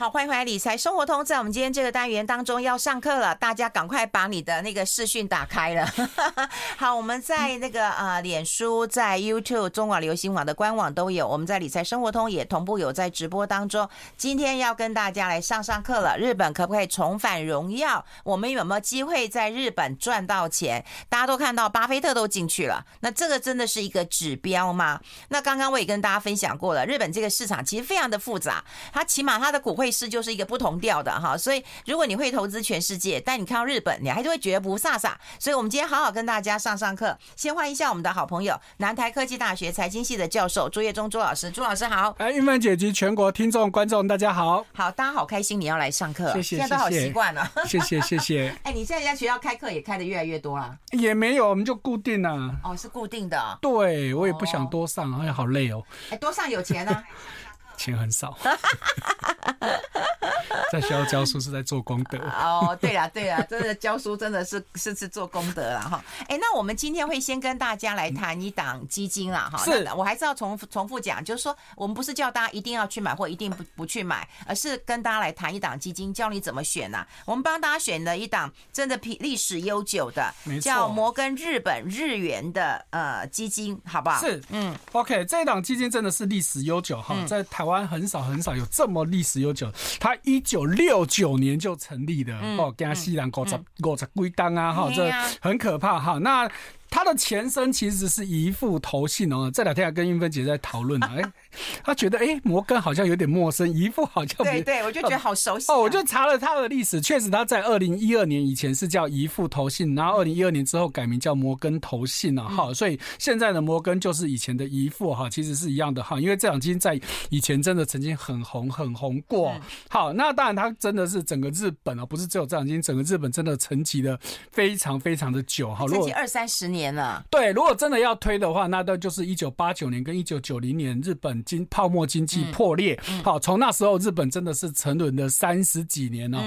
好，欢迎回来理财生活通，在我们今天这个单元当中要上课了，大家赶快把你的那个视讯打开了。好，我们在那个呃，脸书、在 YouTube、中广流行网的官网都有，我们在理财生活通也同步有在直播当中。今天要跟大家来上上课了，日本可不可以重返荣耀？我们有没有机会在日本赚到钱？大家都看到巴菲特都进去了，那这个真的是一个指标吗？那刚刚我也跟大家分享过了，日本这个市场其实非常的复杂，它起码它的股会汇。是就是一个不同调的哈，所以如果你会投资全世界，但你看到日本，你还是会觉得不飒飒。所以我们今天好好跟大家上上课。先欢迎一下我们的好朋友，南台科技大学财经系的教授朱业忠朱老师，朱老师好。哎，玉曼姐及全国听众观众大家好，好，大家好开心你要来上课，谢谢，现在都好习惯了，谢谢谢谢。哎，你现在在学校开课也开的越来越多了？也没有，我们就固定了。哦，是固定的。对，我也不想多上，哎，好累哦。哎，多上有钱呢？钱很少。在学校教书是在做功德哦，对了对了，真的教书真的是是是做功德了哈。哎，那我们今天会先跟大家来谈一档基金啦哈。是，我还是要重复重复讲，就是说我们不是叫大家一定要去买或一定不不去买，而是跟大家来谈一档基金，教你怎么选呐。我们帮大家选了一档真的历史悠久的，叫摩根日本日元的呃基金，好不好？是，嗯，OK，这一档基金真的是历史悠久哈，在台湾很少很少有这么历史悠久，它一九。六九年就成立的哦，跟他西兰五十五十几档啊，哈，这很可怕哈。那它的前身其实是姨父投信哦，这两天还跟英芬姐在讨论呢，哎。他觉得哎、欸，摩根好像有点陌生，一副好像对对，我就觉得好熟悉、啊、哦。我就查了他的历史，确实他在二零一二年以前是叫姨父投信，然后二零一二年之后改名叫摩根投信了哈。所以现在的摩根就是以前的姨父哈，其实是一样的哈。因为这两基金在以前真的曾经很红很红过。好，那当然它真的是整个日本啊，不是只有这两基金，整个日本真的沉寂的非常非常的久哈。沉寂二三十年了。对，如果真的要推的话，那都就是一九八九年跟一九九零年日本经泡沫经济破裂，好，从那时候日本真的是沉沦了三十几年了。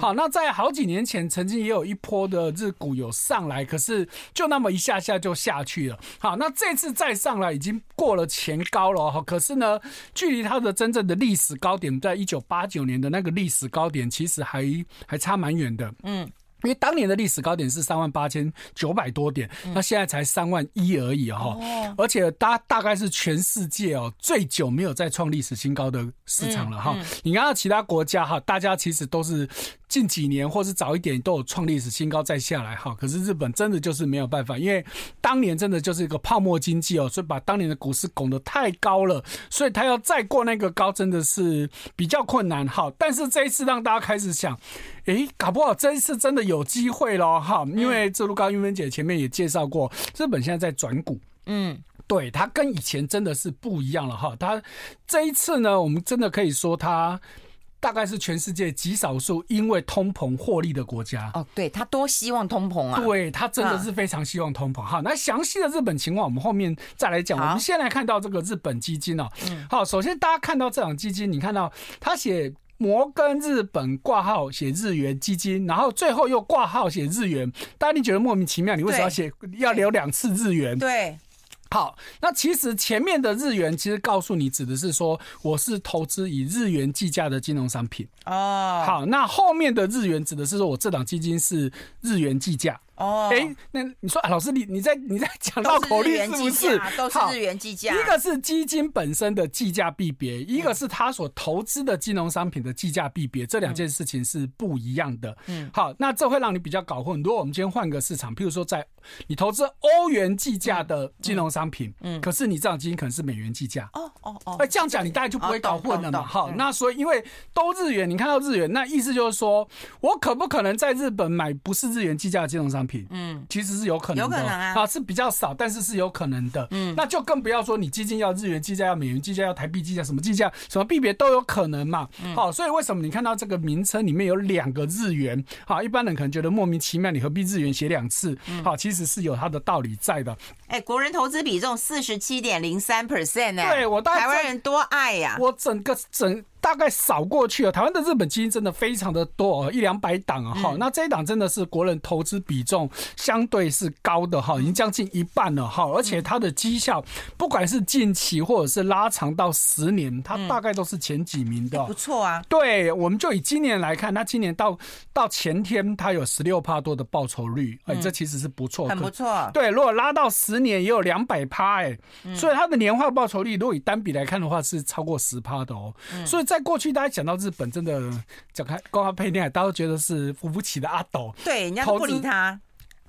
好，那在好几年前，曾经也有一波的日股有上来，可是就那么一下下就下去了。好，那这次再上来已经过了前高了哈，可是呢，距离它的真正的历史高点，在一九八九年的那个历史高点，其实还还差蛮远的。嗯。因为当年的历史高点是三万八千九百多点，那现在才三万一而已哈，而且大大概是全世界哦最久没有再创历史新高的市场了哈。你看到其他国家哈，大家其实都是。近几年或是早一点都有创历史新高再下来哈，可是日本真的就是没有办法，因为当年真的就是一个泡沫经济哦，所以把当年的股市拱得太高了，所以他要再过那个高真的是比较困难哈。但是这一次让大家开始想，诶，搞不好这一次真的有机会咯。哈，因为这路高韵芬姐前面也介绍过，日本现在在转股，嗯，对，它跟以前真的是不一样了哈。它这一次呢，我们真的可以说它。大概是全世界极少数因为通膨获利的国家哦，对，它多希望通膨啊，对，它真的是非常希望通膨。哈，那详细的日本情况我们后面再来讲。我们先来看到这个日本基金哦。好，首先大家看到这档基金，你看到它写摩根日本挂号写日元基金，然后最后又挂号写日元，大家你觉得莫名其妙？你为什么要写要留两次日元？对。好，那其实前面的日元其实告诉你指的是说，我是投资以日元计价的金融商品哦。好，那后面的日元指的是说我这档基金是日元计价。哦，哎，那你说啊，老师，你你在你在讲绕口令是不是？都是日元计价。一个是基金本身的计价币别，一个是他所投资的金融商品的计价币别，这两件事情是不一样的。嗯，好，那这会让你比较搞混。如果我们今天换个市场，譬如说在你投资欧元计价的金融商品，嗯，可是你这样基金可能是美元计价。哦哦哦，哎，这样讲你大概就不会搞混了嘛。好，那所以因为都日元，你看到日元，那意思就是说我可不可能在日本买不是日元计价的金融商品？嗯，其实是有可能的，有可能啊，啊是比较少，但是是有可能的。嗯，那就更不要说你基金要日元计价，要美元计价，要台币计价，什么计价，什么币别都有可能嘛。好，所以为什么你看到这个名称里面有两个日元？好，一般人可能觉得莫名其妙，你何必日元写两次？好，其实是有它的道理在的。哎，国人投资比重四十七点零三 percent 呢？对我台湾人多爱呀，我整个整。大概扫过去了，台湾的日本基金真的非常的多哦，一两百档啊哈。那这一档真的是国人投资比重相对是高的哈，已经将近一半了哈。而且它的绩效，不管是近期或者是拉长到十年，它大概都是前几名的。不错啊。对，我们就以今年来看，它今年到到前天，它有十六趴多的报酬率，哎，这其实是不错，很不错。对，如果拉到十年，也有两百趴哎，所以它的年化报酬率，如果以单笔来看的话，是超过十趴的哦。所以。在过去，大家讲到日本，真的讲开光华配电海，大家都觉得是扶不起的阿斗。对，人家不理他。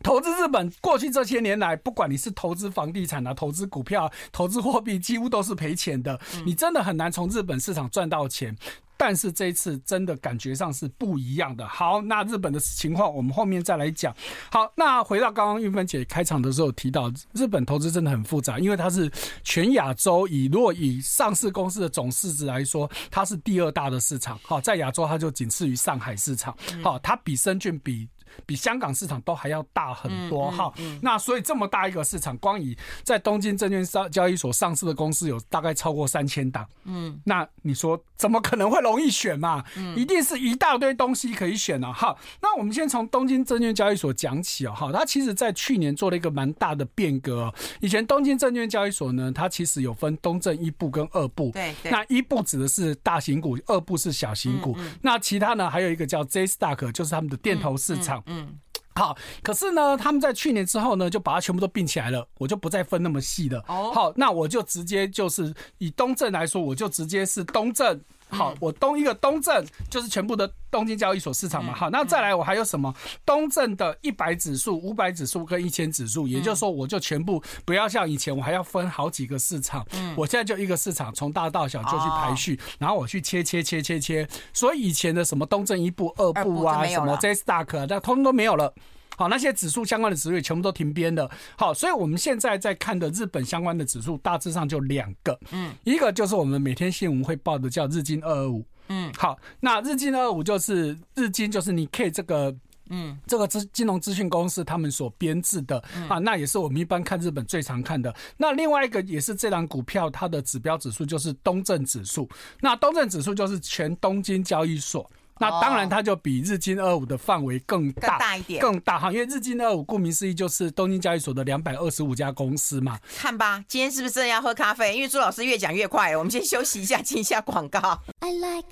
投资日本，过去这些年来，不管你是投资房地产啊，投资股票、投资货币，几乎都是赔钱的。你真的很难从日本市场赚到钱。但是这一次真的感觉上是不一样的。好，那日本的情况我们后面再来讲。好，那回到刚刚玉芬姐开场的时候提到，日本投资真的很复杂，因为它是全亚洲以若以上市公司的总市值来说，它是第二大的市场。好，在亚洲它就仅次于上海市场。好，它比深圳比。比香港市场都还要大很多哈，那所以这么大一个市场，光以在东京证券上交易所上市的公司有大概超过三千档，嗯，那你说怎么可能会容易选嘛？一定是一大堆东西可以选啊。好，那我们先从东京证券交易所讲起哦，哈，它其实在去年做了一个蛮大的变革。以前东京证券交易所呢，它其实有分东证一部跟二部，对，那一部指的是大型股，二部是小型股，那其他呢还有一个叫 J Stock，就是他们的电投市场。嗯，好，可是呢，他们在去年之后呢，就把它全部都并起来了，我就不再分那么细了。哦，好，那我就直接就是以东正来说，我就直接是东证。好，我东一个东证就是全部的东京交易所市场嘛。好，那再来我还有什么？东证的一百指数、五百指数跟一千指数，也就是说，我就全部不要像以前我还要分好几个市场。嗯，我现在就一个市场，从大到小就去排序，然后我去切切切切切。所以以前的什么东证一部、二部啊，什么 J Stock 啊，那通通都没有了。好，那些指数相关的指数也全部都停编了。好，所以我们现在在看的日本相关的指数大致上就两个，嗯，一个就是我们每天新闻会报的叫日经二二五，嗯，好，那日经二二五就是日经就是 Nikkei 这个，嗯，这个资金融资讯公司他们所编制的。啊，那也是我们一般看日本最常看的。那另外一个也是这档股票它的指标指数就是东证指数，那东证指数就是全东京交易所。那当然，它就比日经二五的范围更大，更大一点，更大哈。因为日经二五顾名思义就是东京交易所的两百二十五家公司嘛。看吧，今天是不是真的要喝咖啡？因为朱老师越讲越快，我们先休息一下，进一下广告。I like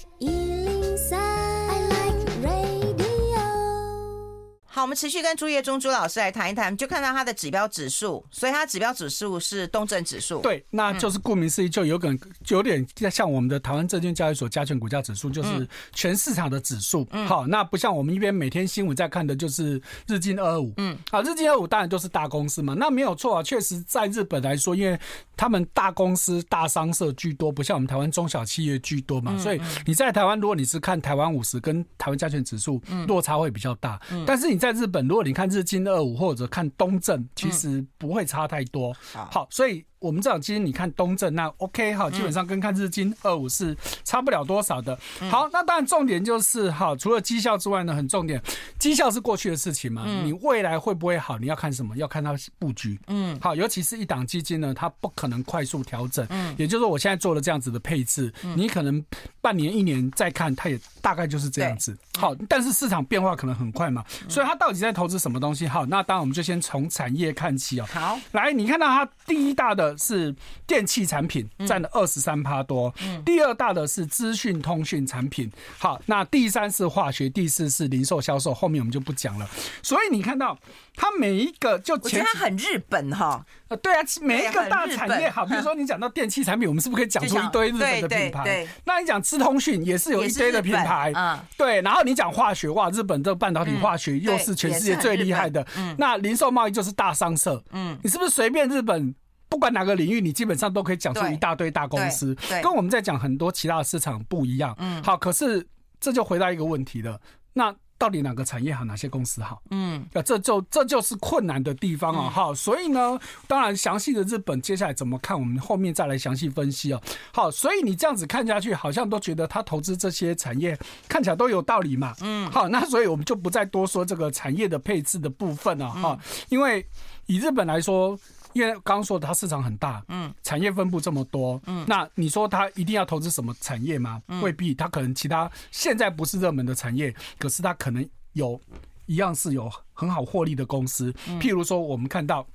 好，我们持续跟朱叶忠朱老师来谈一谈，就看到它的指标指数，所以它指标指数是东证指数。对，那就是顾名思义，就有点有点像我们的台湾证券交易所加权股价指数，就是全市场的指数。嗯，好，那不像我们一边每天新闻在看的，就是日经二二五。嗯，好，日经二五当然就是大公司嘛，那没有错啊，确实在日本来说，因为他们大公司大商社居多，不像我们台湾中小企业居多嘛，所以你在台湾，如果你是看台湾五十跟台湾加权指数，落差会比较大。嗯，但是你在在日本，如果你看日经二五或者看东证，其实不会差太多。好，所以。我们这样，今天你看东证那 OK 哈，基本上跟看日经二五是差不了多少的。好，那当然重点就是哈，除了绩效之外呢，很重点，绩效是过去的事情嘛，你未来会不会好？你要看什么？要看它布局。嗯，好，尤其是一档基金呢，它不可能快速调整。嗯，也就是说，我现在做了这样子的配置，你可能半年、一年再看，它也大概就是这样子。好，但是市场变化可能很快嘛，所以它到底在投资什么东西？好，那当然我们就先从产业看起哦。好，来，你看到它第一大的。是电器产品占了二十三趴多，第二大的是资讯通讯产品，好，那第三是化学，第四是零售销售，后面我们就不讲了。所以你看到它每一个就前，我觉得它很日本哈，呃，对啊，每一个大产业，好，比如说你讲到电器产品，我们是不是可以讲出一堆日本的品牌？那你讲资通讯也是有一堆的品牌，嗯，对。然后你讲化学，哇，日本这半导体化学又是全世界最厉害的，嗯，那零售贸易就是大商社，嗯，你是不是随便日本？不管哪个领域，你基本上都可以讲出一大堆大公司，跟我们在讲很多其他的市场不一样。嗯，好，可是这就回答一个问题了，那到底哪个产业好，哪些公司好？嗯，啊，这就这就是困难的地方啊。好，所以呢，当然详细的日本接下来怎么看，我们后面再来详细分析哦。好，所以你这样子看下去，好像都觉得他投资这些产业看起来都有道理嘛。嗯，好，那所以我们就不再多说这个产业的配置的部分了哈，因为以日本来说。因为刚刚说的它市场很大，嗯，产业分布这么多，嗯，那你说它一定要投资什么产业吗？未必，它可能其他现在不是热门的产业，可是它可能有一样是有很好获利的公司，譬如说我们看到，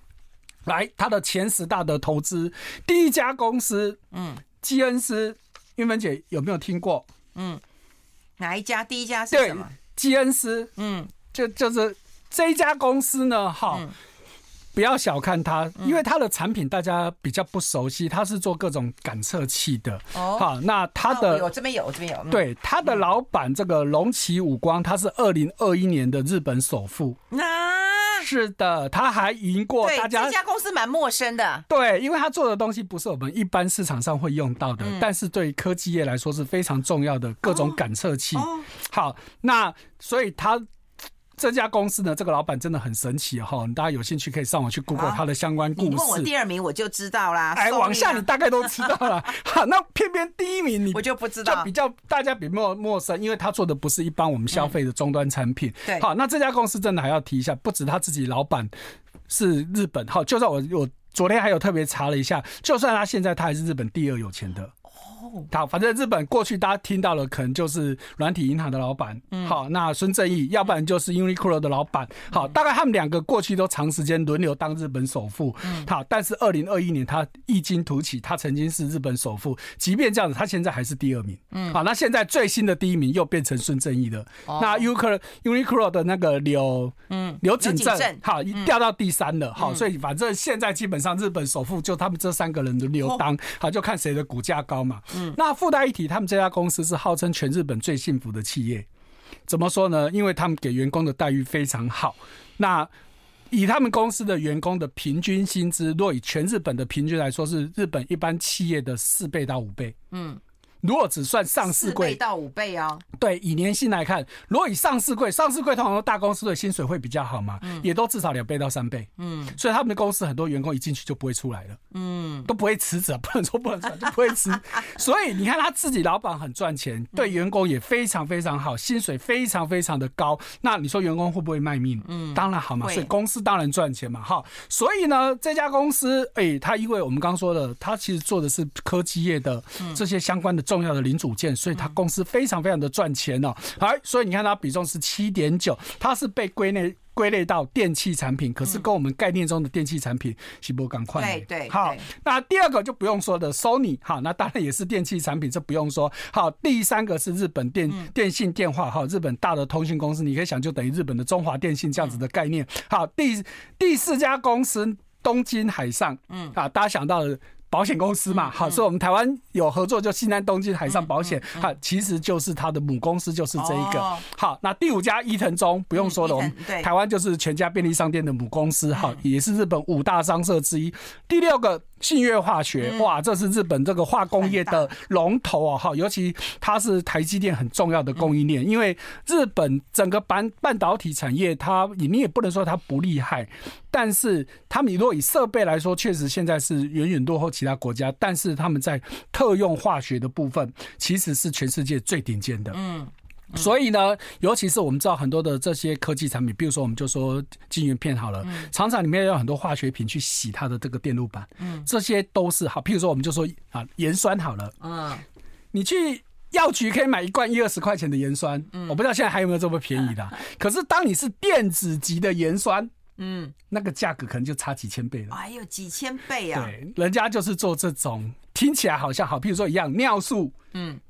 来它的前十大的投资，第一家公司，嗯，基恩斯，韵芬姐有没有听过？嗯，哪一家？第一家是什么？基恩斯，嗯，就就是这一家公司呢，哈。不要小看它，因为它的产品大家比较不熟悉，它是做各种感测器的。哦，好，那它的我这边有，这边有。对，它的老板这个龙崎武光，他是二零二一年的日本首富。那是的，他还赢过大家。这家公司蛮陌生的。对，因为他做的东西不是我们一般市场上会用到的，但是对科技业来说是非常重要的各种感测器。好，那所以他。这家公司呢，这个老板真的很神奇哈！大家有兴趣可以上网去 Google 他的相关故事。你问我第二名，我就知道啦。哎，往下你大概都知道了。好，那偏偏第一名你我就不知道，就比较大家比较陌生，因为他做的不是一般我们消费的终端产品。对，好，那这家公司真的还要提一下，不止他自己老板是日本，好，就算我我昨天还有特别查了一下，就算他现在他还是日本第二有钱的。好，反正日本过去大家听到了，可能就是软体银行的老板，好，那孙正义，要不然就是 Uniqlo 的老板，好，大概他们两个过去都长时间轮流当日本首富，好，但是二零二一年他异军突起，他曾经是日本首富，即便这样子，他现在还是第二名，嗯，好，那现在最新的第一名又变成孙正义的，那 Uniqlo Uniqlo 的那个刘，嗯，柳井正，好，掉到第三了，好，所以反正现在基本上日本首富就他们这三个人轮流当，好，就看谁的股价高嘛。嗯，那附带一提，他们这家公司是号称全日本最幸福的企业。怎么说呢？因为他们给员工的待遇非常好。那以他们公司的员工的平均薪资，若以全日本的平均来说，是日本一般企业的四倍到五倍。嗯。如果只算上市柜，四倍到五倍哦。对，以年薪来看，如果以上市柜，上市柜通常大公司的薪水会比较好嘛，嗯、也都至少两倍到三倍。嗯，所以他们的公司很多员工一进去就不会出来了，嗯，都不会辞职，不能说不能辞，就不会辞。所以你看他自己老板很赚钱，对员工也非常非常好，薪水非常非常的高。那你说员工会不会卖命？嗯，当然好嘛，所以公司当然赚钱嘛，哈。所以呢，这家公司，哎、欸，他因为我们刚刚说的，他其实做的是科技业的这些相关的。重要的零组件，所以它公司非常非常的赚钱哦。好，所以你看它比重是七点九，它是被归类归类到电器产品，可是跟我们概念中的电器产品是不赶快。对对。好，那第二个就不用说的，Sony，好，那当然也是电器产品，这不用说。好，第三个是日本电电信电话，哈，日本大的通讯公司，你可以想就等于日本的中华电信这样子的概念。好，第第四家公司东京海上，嗯，啊，大家想到的。保险公司嘛，好，所以我们台湾有合作，就西南东京海上保险，哈，其实就是它的母公司就是这一个。好，那第五家伊藤忠不用说了，我们台湾就是全家便利商店的母公司，哈，也是日本五大商社之一。第六个。信越化学，哇，这是日本这个化工业的龙头啊，哈，尤其它是台积电很重要的供应链，因为日本整个半半导体产业，它你也不能说它不厉害，但是他们如果以设备来说，确实现在是远远落后其他国家，但是他们在特用化学的部分，其实是全世界最顶尖的，嗯。所以呢，尤其是我们知道很多的这些科技产品，比如说我们就说晶圆片好了，厂厂里面有很多化学品去洗它的这个电路板，嗯，这些都是好。譬如说我们就说啊，盐酸好了，嗯，你去药局可以买一罐一二十块钱的盐酸，嗯，我不知道现在还有没有这么便宜的。可是当你是电子级的盐酸，嗯，那个价格可能就差几千倍了。哎呦，几千倍啊！对，人家就是做这种听起来好像好，譬如说一样尿素，嗯。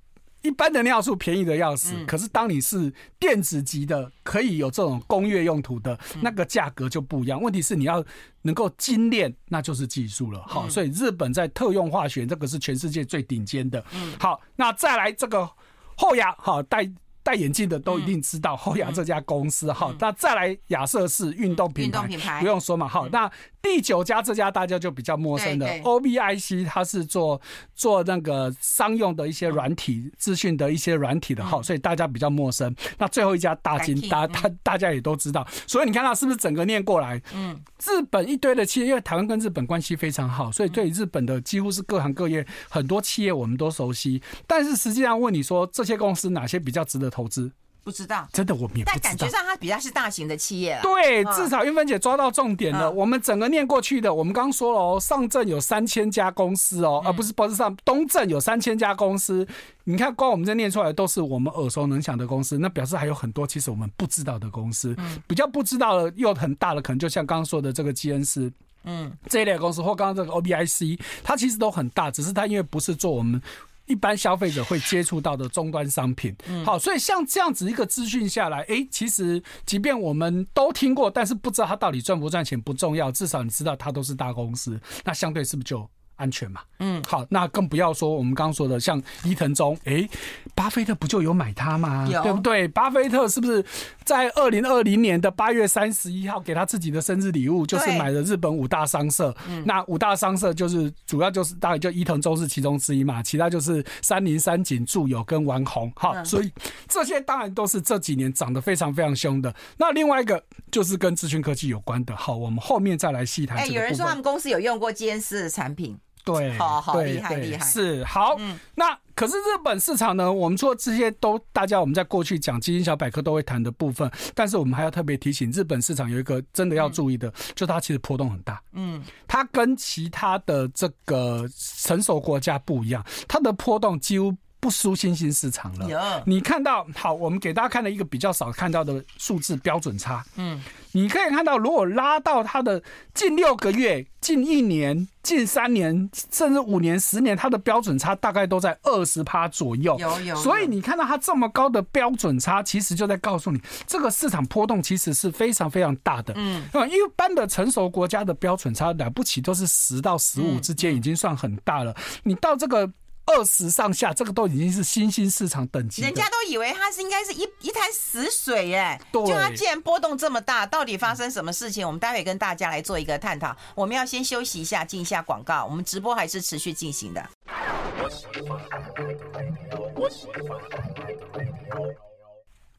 一般的尿素便宜的要死，可是当你是电子级的，可以有这种工业用途的，那个价格就不一样。问题是你要能够精炼，那就是技术了。好，所以日本在特用化学这个是全世界最顶尖的。嗯好，那再来这个后牙，好带。戴眼镜的都一定知道后雅这家公司哈，那再来亚瑟士运动品牌，不用说嘛哈。那第九家这家大家就比较陌生的 OBIC，它是做做那个商用的一些软体资讯的一些软体的哈，所以大家比较陌生。那最后一家大金，大大大家也都知道。所以你看它是不是整个念过来？嗯，日本一堆的企业，因为台湾跟日本关系非常好，所以对日本的几乎是各行各业很多企业我们都熟悉。但是实际上问你说这些公司哪些比较值得？投资不知道，真的我们也不知道。但感觉上它比较是大型的企业。对，至少韵芬姐抓到重点了。嗯、我们整个念过去的，我们刚刚说了哦，上证有三千家公司哦，而、不是不是上东证有三千家公司。你看，光我们这念出来都是我们耳熟能详的公司，那表示还有很多其实我们不知道的公司。嗯、比较不知道的又很大的，可能就像刚刚说的这个基恩斯，嗯，这一类公司或刚刚这个 OBIC，它其实都很大，只是它因为不是做我们。一般消费者会接触到的终端商品，好，所以像这样子一个资讯下来，哎，其实即便我们都听过，但是不知道它到底赚不赚钱不重要，至少你知道它都是大公司，那相对是不是就？安全嘛，嗯，好，那更不要说我们刚刚说的，像伊藤忠，哎、欸，巴菲特不就有买它吗？有对不对？巴菲特是不是在二零二零年的八月三十一号给他自己的生日礼物，就是买了日本五大商社？嗯，那五大商社就是主要就是大概就伊藤忠是其中之一嘛，其他就是三菱、三井、住友跟丸红，好，嗯、所以这些当然都是这几年涨得非常非常凶的。那另外一个就是跟资讯科技有关的，好，我们后面再来细谈。哎、欸，有人说他们公司有用过基恩斯的产品。对，好好厉害厉害，是好。嗯、那可是日本市场呢？我们说这些都大家我们在过去讲基金小百科都会谈的部分，但是我们还要特别提醒，日本市场有一个真的要注意的，嗯、就它其实波动很大。嗯，它跟其他的这个成熟国家不一样，它的波动几乎不输新兴市场了。你看到好，我们给大家看了一个比较少看到的数字标准差。嗯。你可以看到，如果拉到它的近六个月、近一年、近三年，甚至五年、十年，它的标准差大概都在二十趴左右。有有。所以你看到它这么高的标准差，其实就在告诉你，这个市场波动其实是非常非常大的。嗯。一般的成熟国家的标准差了不起都是十到十五之间，已经算很大了。你到这个。二十上下，这个都已经是新兴市场等级。人家都以为它是应该是一一潭死水耶，对，就它既然波动这么大，到底发生什么事情？我们待会跟大家来做一个探讨。我们要先休息一下，进一下广告。我们直播还是持续进行的。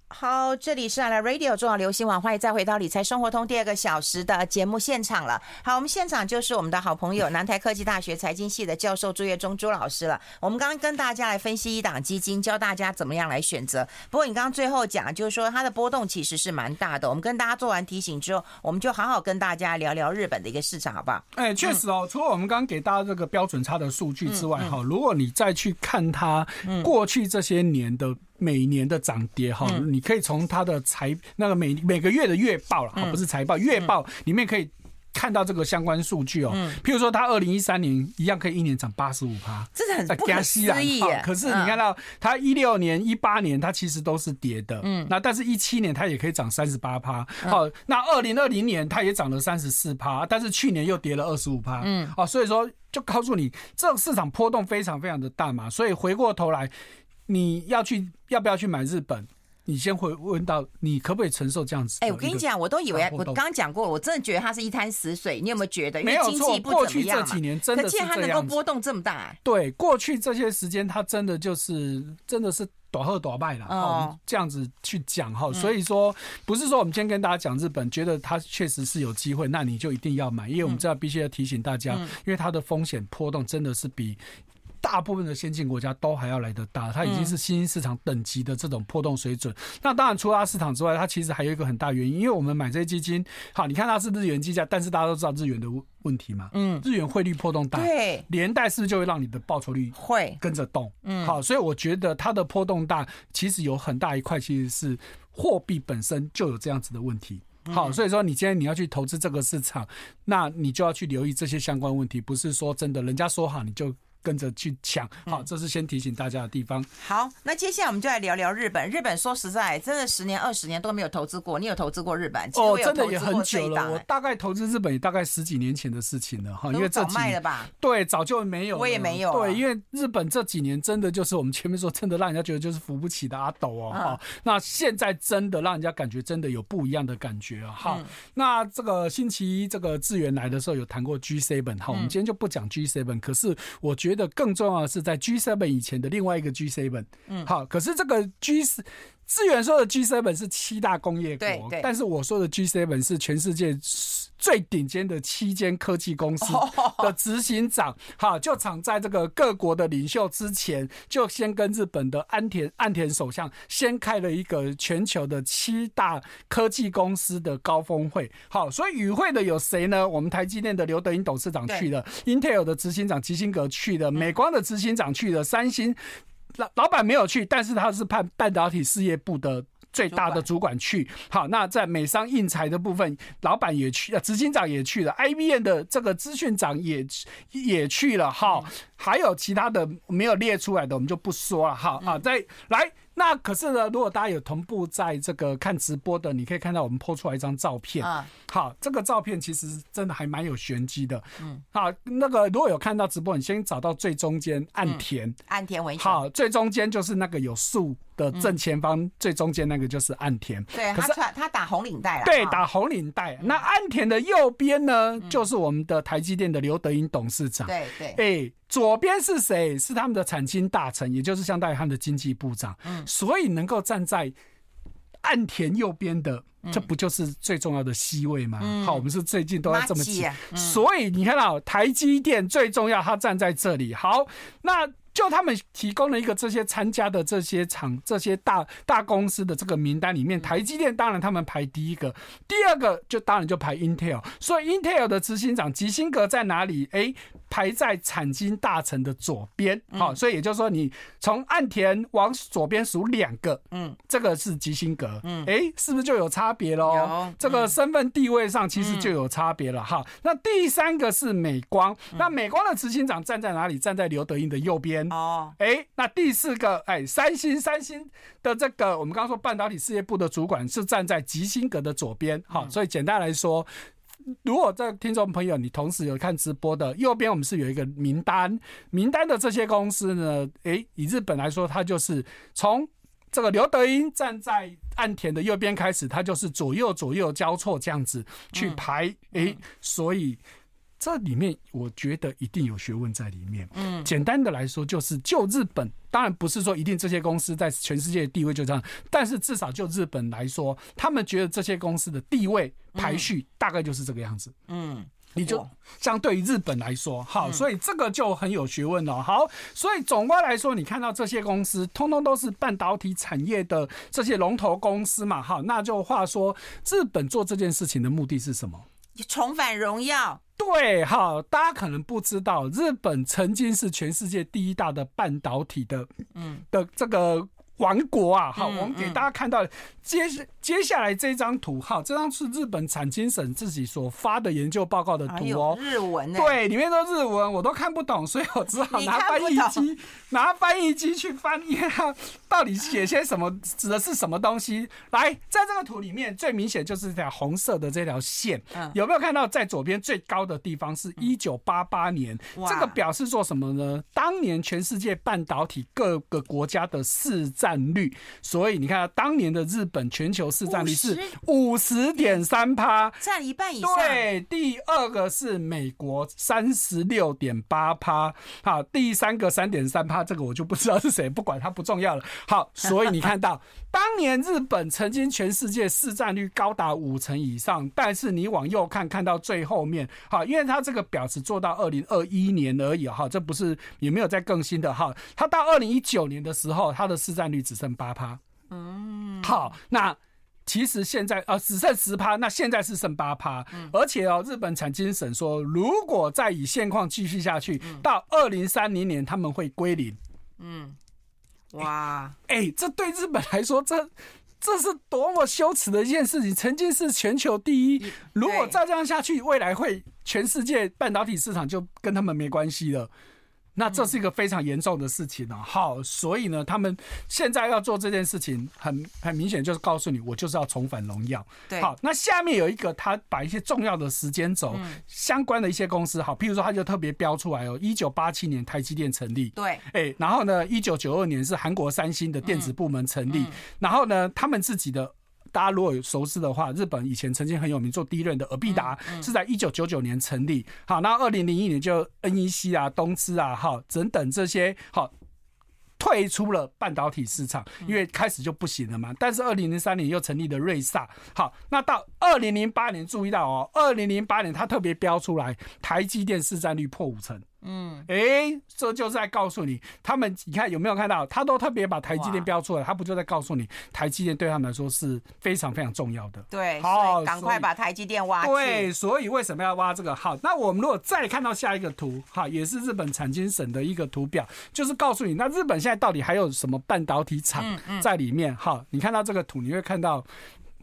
好，这里是阿拉 Radio 重要流行网，欢迎再回到理财生活通第二个小时的节目现场了。好，我们现场就是我们的好朋友南台科技大学财经系的教授朱月忠朱老师了。我们刚刚跟大家来分析一档基金，教大家怎么样来选择。不过你刚刚最后讲，就是说它的波动其实是蛮大的。我们跟大家做完提醒之后，我们就好好跟大家聊聊日本的一个市场，好不好？哎，确实哦。除了我们刚刚给大家这个标准差的数据之外，哈、如果你再去看它过去这些年的。每年的涨跌哈，你可以从它的财那个每每个月的月报了哈，不是财报，月报里面可以看到这个相关数据哦。譬如说，它二零一三年一样可以一年涨八十五趴，这是很不可思议。可是你看到它一六年、一八年它其实都是跌的，嗯，那但是一七年它也可以涨三十八趴，好，那二零二零年它也涨了三十四趴，但是去年又跌了二十五趴，嗯，哦，所以说就告诉你，这个市场波动非常非常的大嘛，所以回过头来。你要去要不要去买日本？你先会问到你可不可以承受这样子？哎，我跟你讲，我都以为我刚刚讲过，我真的觉得它是一滩死水。你有没有觉得？没有错，过去这几年真的是这样。它能够波动这么大？对，过去这些时间它真的就是真的是短喝短败了。哦，这样子去讲哈，所以说不是说我们今天跟大家讲日本，觉得它确实是有机会，那你就一定要买，因为我们知道必须要提醒大家，因为它的风险波动真的是比。大部分的先进国家都还要来得大，它已经是新兴市场等级的这种波动水准。嗯、那当然，除了它市场之外，它其实还有一个很大原因，因为我们买这些基金，好，你看它是日元计价，但是大家都知道日元的问题嘛，嗯，日元汇率波动大，对，连带是不是就会让你的报酬率会跟着动？嗯，好，所以我觉得它的波动大，其实有很大一块其实是货币本身就有这样子的问题。好，所以说你今天你要去投资这个市场，那你就要去留意这些相关问题，不是说真的人家说好你就。跟着去抢，好，这是先提醒大家的地方。好，那接下来我们就来聊聊日本。日本说实在，真的十年、二十年都没有投资过。你有投资过日本？哦，真的也很久了。我大概投资日本也大概十几年前的事情了哈，因为这几年卖了吧？对，早就没有。我也没有。对，因为日本这几年真的就是我们前面说，真的让人家觉得就是扶不起的阿斗哦。哈，那现在真的让人家感觉真的有不一样的感觉啊。好，那这个星期一这个智元来的时候有谈过 G7，好，我们今天就不讲 G7，可是我觉得更重要的是。在 G7 以前的另外一个 G7，嗯，好，可是这个 G 资源说的 G7 是七大工业国，但是我说的 G7 是全世界最顶尖的七间科技公司的执行长，哈，就藏在这个各国的领袖之前，就先跟日本的安田岸田首相先开了一个全球的七大科技公司的高峰会，好，所以与会的有谁呢？我们台积电的刘德英董事长去了，Intel 的执行长基辛格去了，美光的执行长去了，三星。老老板没有去，但是他是派半导体事业部的最大的主管去。好，那在美商印材的部分，老板也去，执行长也去了，IBM 的这个资讯长也也去了。好，还有其他的没有列出来的，我们就不说了。好啊，再来。那可是呢，如果大家有同步在这个看直播的，你可以看到我们 po 出来一张照片。好，这个照片其实真的还蛮有玄机的。嗯，好，那个如果有看到直播，你先找到最中间岸田，岸田文雄。好，最中间就是那个有树的正前方，最中间那个就是岸田。对，可是他他打红领带了。对，打红领带。那岸田的右边呢，就是我们的台积电的刘德英董事长。对对。哎。左边是谁？是他们的产经大臣，也就是相当于他们的经济部长。嗯，所以能够站在岸田右边的，这不就是最重要的 C 位吗？嗯、好，我们是最近都要这么记。嗯、所以你看到台积电最重要，他站在这里。好，那。就他们提供了一个这些参加的这些厂、这些大大公司的这个名单里面，台积电当然他们排第一个，第二个就当然就排 Intel。所以 Intel 的执行长吉辛格在哪里？哎，排在产经大臣的左边。好，所以也就是说，你从岸田往左边数两个，嗯，这个是吉辛格，嗯，哎，是不是就有差别喽？这个身份地位上其实就有差别了哈。那第三个是美光，那美光的执行长站在哪里？站在刘德英的右边。哦，哎，那第四个，哎，三星，三星的这个，我们刚刚说半导体事业部的主管是站在吉辛格的左边，好，所以简单来说，如果在听众朋友你同时有看直播的，右边我们是有一个名单，名单的这些公司呢，诶，以日本来说，它就是从这个刘德英站在岸田的右边开始，它就是左右左右交错这样子去排，诶，所以。这里面我觉得一定有学问在里面。嗯，简单的来说就是，就日本，当然不是说一定这些公司在全世界的地位就这样，但是至少就日本来说，他们觉得这些公司的地位排序大概就是这个样子。嗯，你就相对于日本来说，好，所以这个就很有学问了。好，所以总括来说，你看到这些公司，通通都是半导体产业的这些龙头公司嘛。好，那就话说，日本做这件事情的目的是什么？重返荣耀。对，好，大家可能不知道，日本曾经是全世界第一大的半导体的，嗯，的这个王国啊。好，我们给大家看到。接接下来这张图，哈，这张是日本产经省自己所发的研究报告的图哦，日文呢？对，里面都日文，我都看不懂，所以我只好拿翻译机，拿翻译机去翻译它，到底写些什么，指的是什么东西？来，在这个图里面，最明显就是这条红色的这条线，有没有看到？在左边最高的地方是一九八八年，这个表示做什么呢？当年全世界半导体各个国家的市占率，所以你看，当年的日本。本全球市占率是五十点三趴，占一半以上。对，第二个是美国三十六点八趴，好，第三个三点三趴，这个我就不知道是谁，不管它不重要了。好，所以你看到当年日本曾经全世界市占率高达五成以上，但是你往右看，看到最后面，好，因为它这个表只做到二零二一年而已，哈，这不是也没有再更新的，哈，它到二零一九年的时候，它的市占率只剩八趴。嗯，好，那其实现在呃只剩十趴，那现在是剩八趴，嗯、而且哦，日本产经省说，如果再以现况继续下去，嗯、到二零三零年他们会归零。嗯，哇，哎、这对日本来说，这这是多么羞耻的一件事情！曾经是全球第一，如果再这样下去，未来会全世界半导体市场就跟他们没关系了。那这是一个非常严重的事情呢。好，所以呢，他们现在要做这件事情，很很明显就是告诉你，我就是要重返荣耀。对，好，那下面有一个，他把一些重要的时间轴相关的一些公司，好，譬如说他就特别标出来哦，一九八七年台积电成立，对，哎，然后呢，一九九二年是韩国三星的电子部门成立，然后呢，他们自己的。大家如果有熟知的话，日本以前曾经很有名做第一任的尔必达，是在一九九九年成立。好，那二零零一年就 NEC 啊、东芝啊、哈等等这些好。退出了半导体市场，因为开始就不行了嘛。但是二零零三年又成立了瑞萨。好，那到二零零八年，注意到哦，二零零八年它特别标出来，台积电市占率破五成。嗯，哎、欸，这就是在告诉你，他们你看有没有看到，他都特别把台积电标出来，他不就在告诉你，台积电对他们来说是非常非常重要的。对，好，赶快把台积电挖。对，所以为什么要挖这个？好，那我们如果再看到下一个图，哈，也是日本产经省的一个图表，就是告诉你，那日本现在到底还有什么半导体厂在里面？哈、嗯嗯，你看到这个图，你会看到。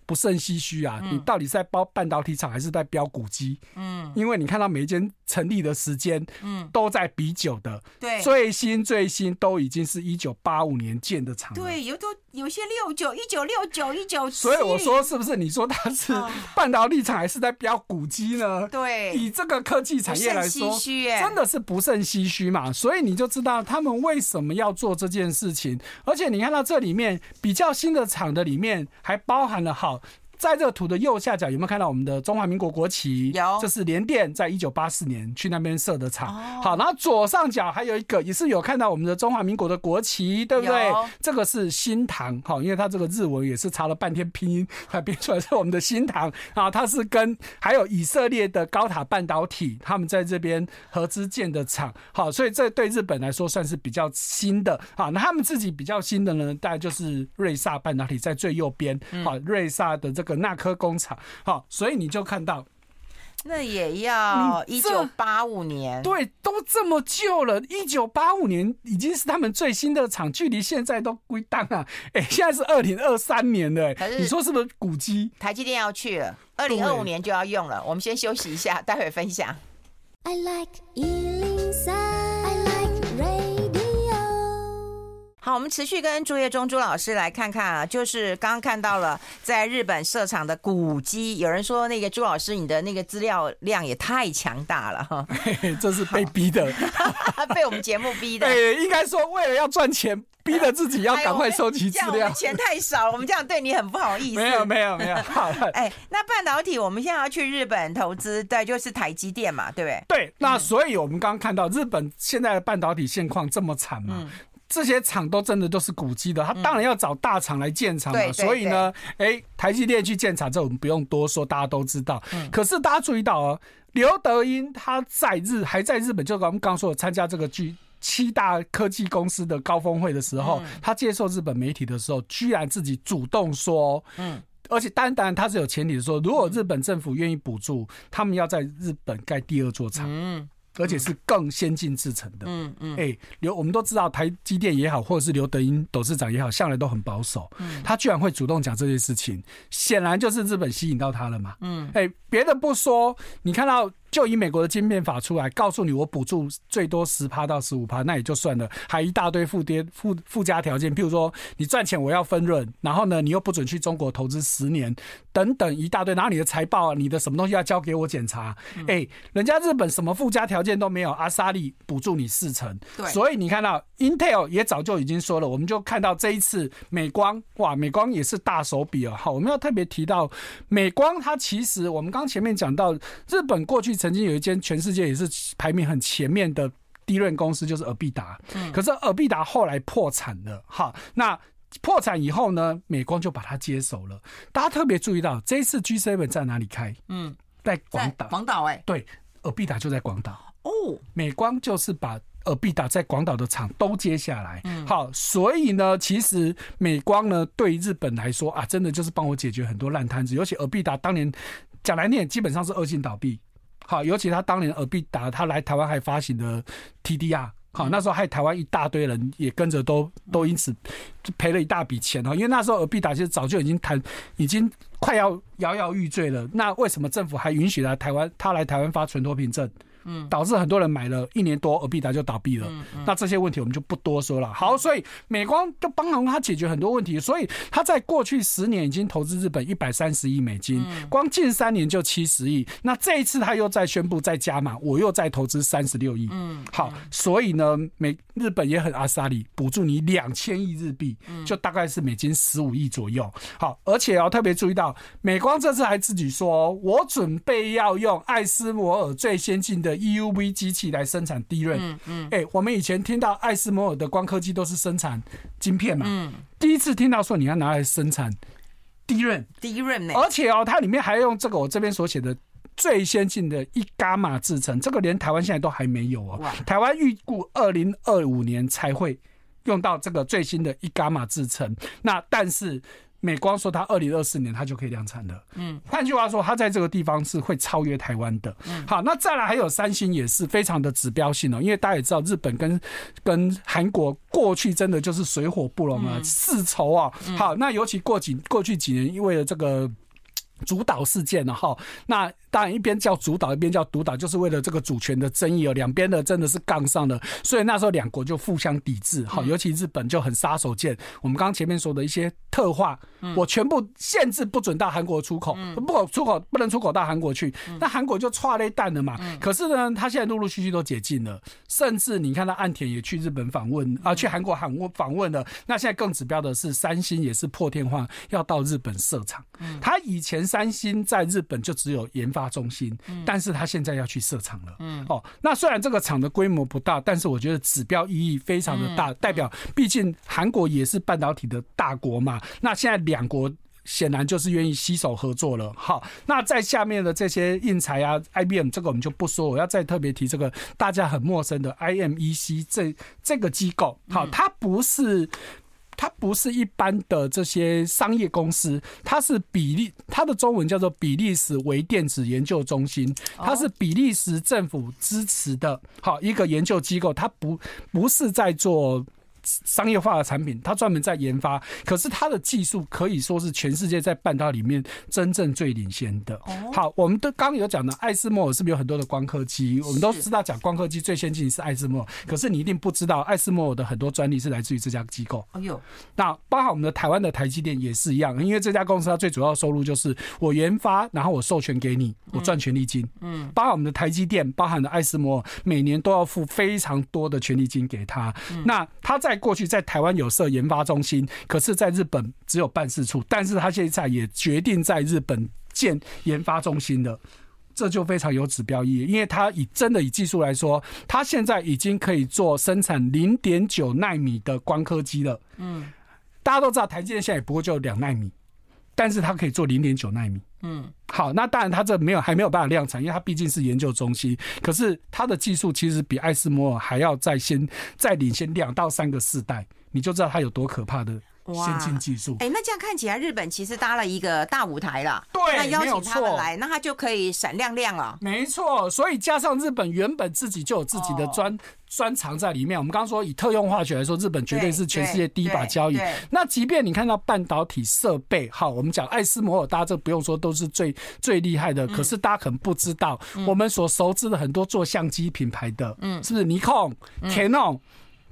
不胜唏嘘啊！你到底是在包半导体厂还是在标股基？嗯，因为你看到每一间成立的时间，嗯，都在比久的，对，最新最新都已经是一九八五年建的厂，对，有都有些六九一九六九一九，所以我说是不是？你说它是半导体厂还是在标股基呢？对，以这个科技产业来说，真的是不胜唏嘘嘛。所以你就知道他们为什么要做这件事情，而且你看到这里面比较新的厂的里面还包含了好。在这个图的右下角有没有看到我们的中华民国国旗？有，这是联电在一九八四年去那边设的厂。好，然后左上角还有一个，也是有看到我们的中华民国的国旗，对不对？这个是新唐，好，因为它这个日文也是查了半天拼音 才编出来是我们的新唐啊。它是跟还有以色列的高塔半导体他们在这边合资建的厂。好，所以这对日本来说算是比较新的。好，那他们自己比较新的呢，大概就是瑞萨半导体在最右边。好，瑞萨的这个。那颗工厂，好，所以你就看到，那也要一九八五年，对，都这么旧了，一九八五年已经是他们最新的厂，距离现在都归档啊，哎，现在是二零二三年了，哎，你说是不是古迹？台积电要去了，二零二五年就要用了，我们先休息一下，待会分享。I like 好，我们持续跟朱业忠朱老师来看看啊，就是刚刚看到了在日本设厂的古迹，有人说那个朱老师你的那个资料量也太强大了哈，这是被逼的，被我们节目逼的。对，应该说为了要赚钱，逼着自己要赶快收集资料。钱太少，我们这样对你很不好意思。没有没有没有。好，哎，那半导体我们现在要去日本投资，对，就是台积电嘛，对不对？对，那所以我们刚刚看到日本现在的半导体现况这么惨嘛。嗯这些厂都真的都是古迹的，他当然要找大厂来建厂嘛。嗯、所以呢，哎，台积电去建厂，这我们不用多说，大家都知道。嗯、可是大家注意到啊，刘德英他在日还在日本，就我们刚刚说参加这个剧七大科技公司的高峰会的时候，嗯、他接受日本媒体的时候，居然自己主动说，嗯，而且当然他是有前提的说，如果日本政府愿意补助，他们要在日本盖第二座厂。嗯。而且是更先进制成的，嗯嗯，哎，刘我们都知道台积电也好，或者是刘德英董事长也好，向来都很保守，嗯，他居然会主动讲这些事情，显然就是日本吸引到他了嘛，嗯，哎，别的不说，你看到。就以美国的晶片法出来，告诉你我补助最多十趴到十五趴，那也就算了，还一大堆附跌附附加条件，譬如说你赚钱我要分润，然后呢你又不准去中国投资十年，等等一大堆，然后你的财报啊、你的什么东西要交给我检查，哎、人家日本什么附加条件都没有，阿萨利补助你四成，对，所以你看到 Intel 也早就已经说了，我们就看到这一次美光，哇，美光也是大手笔啊，好，我们要特别提到美光，它其实我们刚前面讲到日本过去。曾经有一间全世界也是排名很前面的 DRAM 公司，就是尔必达。嗯，可是尔必达后来破产了。哈，那破产以后呢，美光就把它接手了。大家特别注意到，这一次 G7 在哪里开？嗯，在广岛。广岛哎，对，尔必达就在广岛。哦，美光就是把尔必达在广岛的厂都接下来。嗯，好，所以呢，其实美光呢，对日本来说啊，真的就是帮我解决很多烂摊子。尤其尔必达当年讲来念，基本上是恶性倒闭。好，尤其他当年尔必达，他来台湾还发行的 TDR，好，那时候害台湾一大堆人也跟着都都因此赔了一大笔钱哦。因为那时候尔必达其实早就已经谈，已经快要摇摇欲坠了。那为什么政府还允许来台湾？他来台湾发存托凭证？嗯，导致很多人买了一年多，尔必达就倒闭了。那这些问题我们就不多说了。好，所以美光就帮忙他解决很多问题。所以他在过去十年已经投资日本一百三十亿美金，嗯、光近三年就七十亿。那这一次他又再宣布再加码，我又再投资三十六亿。嗯，好，所以呢，美日本也很阿萨里，补助你两千亿日币，就大概是美金十五亿左右。好，而且要特别注意到，美光这次还自己说，我准备要用艾斯摩尔最先进的。的 EUV 机器来生产 DRAM。嗯嗯。哎，我们以前听到艾斯摩尔的光刻机都是生产晶片嘛。嗯。第一次听到说你要拿来生产 DRAM，DRAM 而且哦，它里面还用这个我这边所写的最先进的一伽马制成，这个连台湾现在都还没有哦。台湾预估二零二五年才会用到这个最新的一伽马制成。那但是。美光说，它二零二四年它就可以量产了。嗯，换句话说，它在这个地方是会超越台湾的。嗯，好，那再来还有三星也是非常的指标性哦，因为大家也知道，日本跟跟韩国过去真的就是水火不容啊，世仇啊。好，那尤其过几过去几年，因为了这个主导事件了哈，那。当然，一边叫主导，一边叫独岛，就是为了这个主权的争议哦。两边的真的是杠上了，所以那时候两国就互相抵制。好，尤其日本就很杀手锏。我们刚刚前面说的一些特化，我全部限制不准到韩国出口，不出口不能出口到韩国去。那韩国就差了一弹了嘛。可是呢，他现在陆陆续续都解禁了，甚至你看到岸田也去日本访问啊，去韩国访问访问了。那现在更指标的是三星也是破天荒要到日本设厂。他以前三星在日本就只有研发。中心，但是他现在要去设厂了。嗯，哦，那虽然这个厂的规模不大，但是我觉得指标意义非常的大，代表毕竟韩国也是半导体的大国嘛。那现在两国显然就是愿意携手合作了。好，那在下面的这些应材啊，IBM 这个我们就不说，我要再特别提这个大家很陌生的 IMEC 这这个机构。好，它不是。它不是一般的这些商业公司，它是比利，它的中文叫做比利时微电子研究中心，它是比利时政府支持的，好一个研究机构，它不不是在做。商业化的产品，它专门在研发，可是它的技术可以说是全世界在半导体里面真正最领先的。好，我们都刚刚有讲的爱斯摩尔是不是有很多的光刻机？我们都知道讲光刻机最先进是爱斯摩尔，可是你一定不知道爱斯摩尔的很多专利是来自于这家机构。哎呦，那包含我们的台湾的台积电也是一样，因为这家公司它最主要的收入就是我研发，然后我授权给你，我赚权利金。嗯，包含我们的台积电，包含的爱斯摩尔，每年都要付非常多的权利金给他。那他在在过去在台湾有设研发中心，可是在日本只有办事处，但是他现在也决定在日本建研发中心了，这就非常有指标意义，因为他以真的以技术来说，他现在已经可以做生产零点九纳米的光刻机了。嗯，大家都知道台积电现在也不过就两纳米，但是它可以做零点九纳米。嗯，好，那当然它这没有还没有办法量产，因为它毕竟是研究中心。可是它的技术其实比艾斯摩尔还要再先再领先两到三个世代，你就知道它有多可怕的。先进技术，哎，那这样看起来，日本其实搭了一个大舞台了。对，那邀请他们来，那他就可以闪亮亮了。没错，所以加上日本原本自己就有自己的专专长在里面。我们刚刚说以特用化学来说，日本绝对是全世界第一把交椅。那即便你看到半导体设备，好，我们讲爱斯摩尔，大家这不用说都是最最厉害的。可是大家可能不知道，我们所熟知的很多做相机品牌的，嗯，是不是尼康、Canon？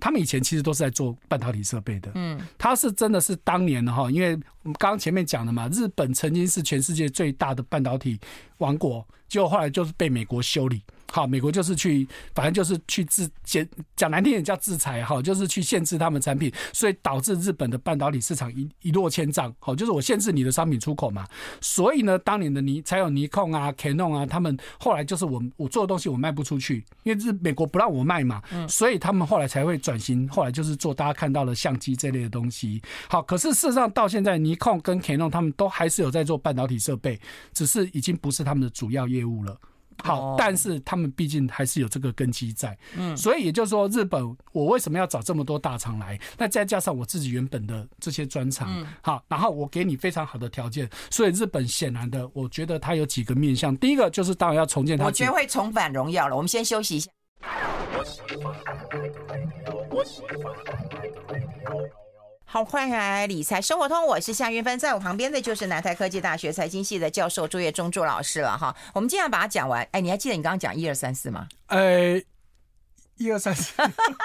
他们以前其实都是在做半导体设备的，嗯，他是真的是当年的哈，因为我们刚刚前面讲的嘛，日本曾经是全世界最大的半导体王国，结果后来就是被美国修理。好，美国就是去，反正就是去制，讲讲难听点叫制裁，哈，就是去限制他们产品，所以导致日本的半导体市场一一落千丈。好，就是我限制你的商品出口嘛，所以呢，当年的尼才有尼控啊、Canon 啊，他们后来就是我我做的东西我卖不出去，因为是美国不让我卖嘛，所以他们后来才会转型，后来就是做大家看到的相机这类的东西。好，可是事实上到现在，尼控跟 Canon 他们都还是有在做半导体设备，只是已经不是他们的主要业务了。好，但是他们毕竟还是有这个根基在，嗯，所以也就是说，日本我为什么要找这么多大厂来？那再加上我自己原本的这些专长，好，然后我给你非常好的条件，所以日本显然的，我觉得它有几个面向。第一个就是当然要重建它，我觉得会重返荣耀了。我们先休息一下。好，欢迎来理财生活通，我是夏云芬，在我旁边的就是南台科技大学财经系的教授朱叶忠朱老师了哈。我们今天把它讲完，哎，你还记得你刚刚讲一二三四吗？呃，一二三四，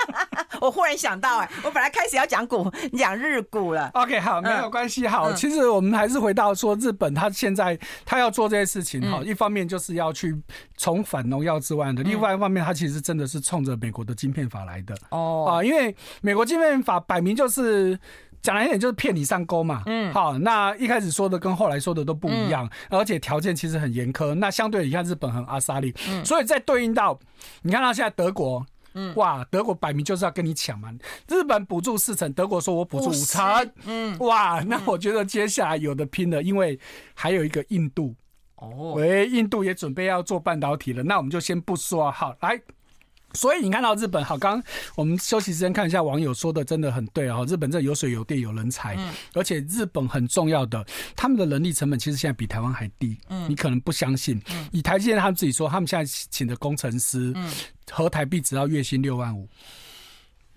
我忽然想到，哎，我本来开始要讲股，你讲日股了。OK，好，没有关系。好，其实我们还是回到说，日本他现在他要做这些事情哈，一方面就是要去重返农药之外的，另外一方面他其实真的是冲着美国的晶片法来的。哦啊，因为美国晶片法摆明就是。讲来一点就是骗你上钩嘛。嗯，好，那一开始说的跟后来说的都不一样，而且条件其实很严苛。那相对你看日本很阿萨利，所以在对应到你看到现在德国。嗯，哇，德国摆明就是要跟你抢嘛。日本补助四成，德国说我补助五成。嗯，哇，那我觉得接下来有的拼了，因为还有一个印度。哦，喂，印度也准备要做半导体了，那我们就先不说。好，来。所以你看到日本好，刚刚我们休息时间看一下网友说的真的很对啊，日本这有水有电有人才，而且日本很重要的，他们的人力成本其实现在比台湾还低。嗯，你可能不相信，嗯以台积电他们自己说，他们现在请的工程师，嗯合台币只要月薪六万五。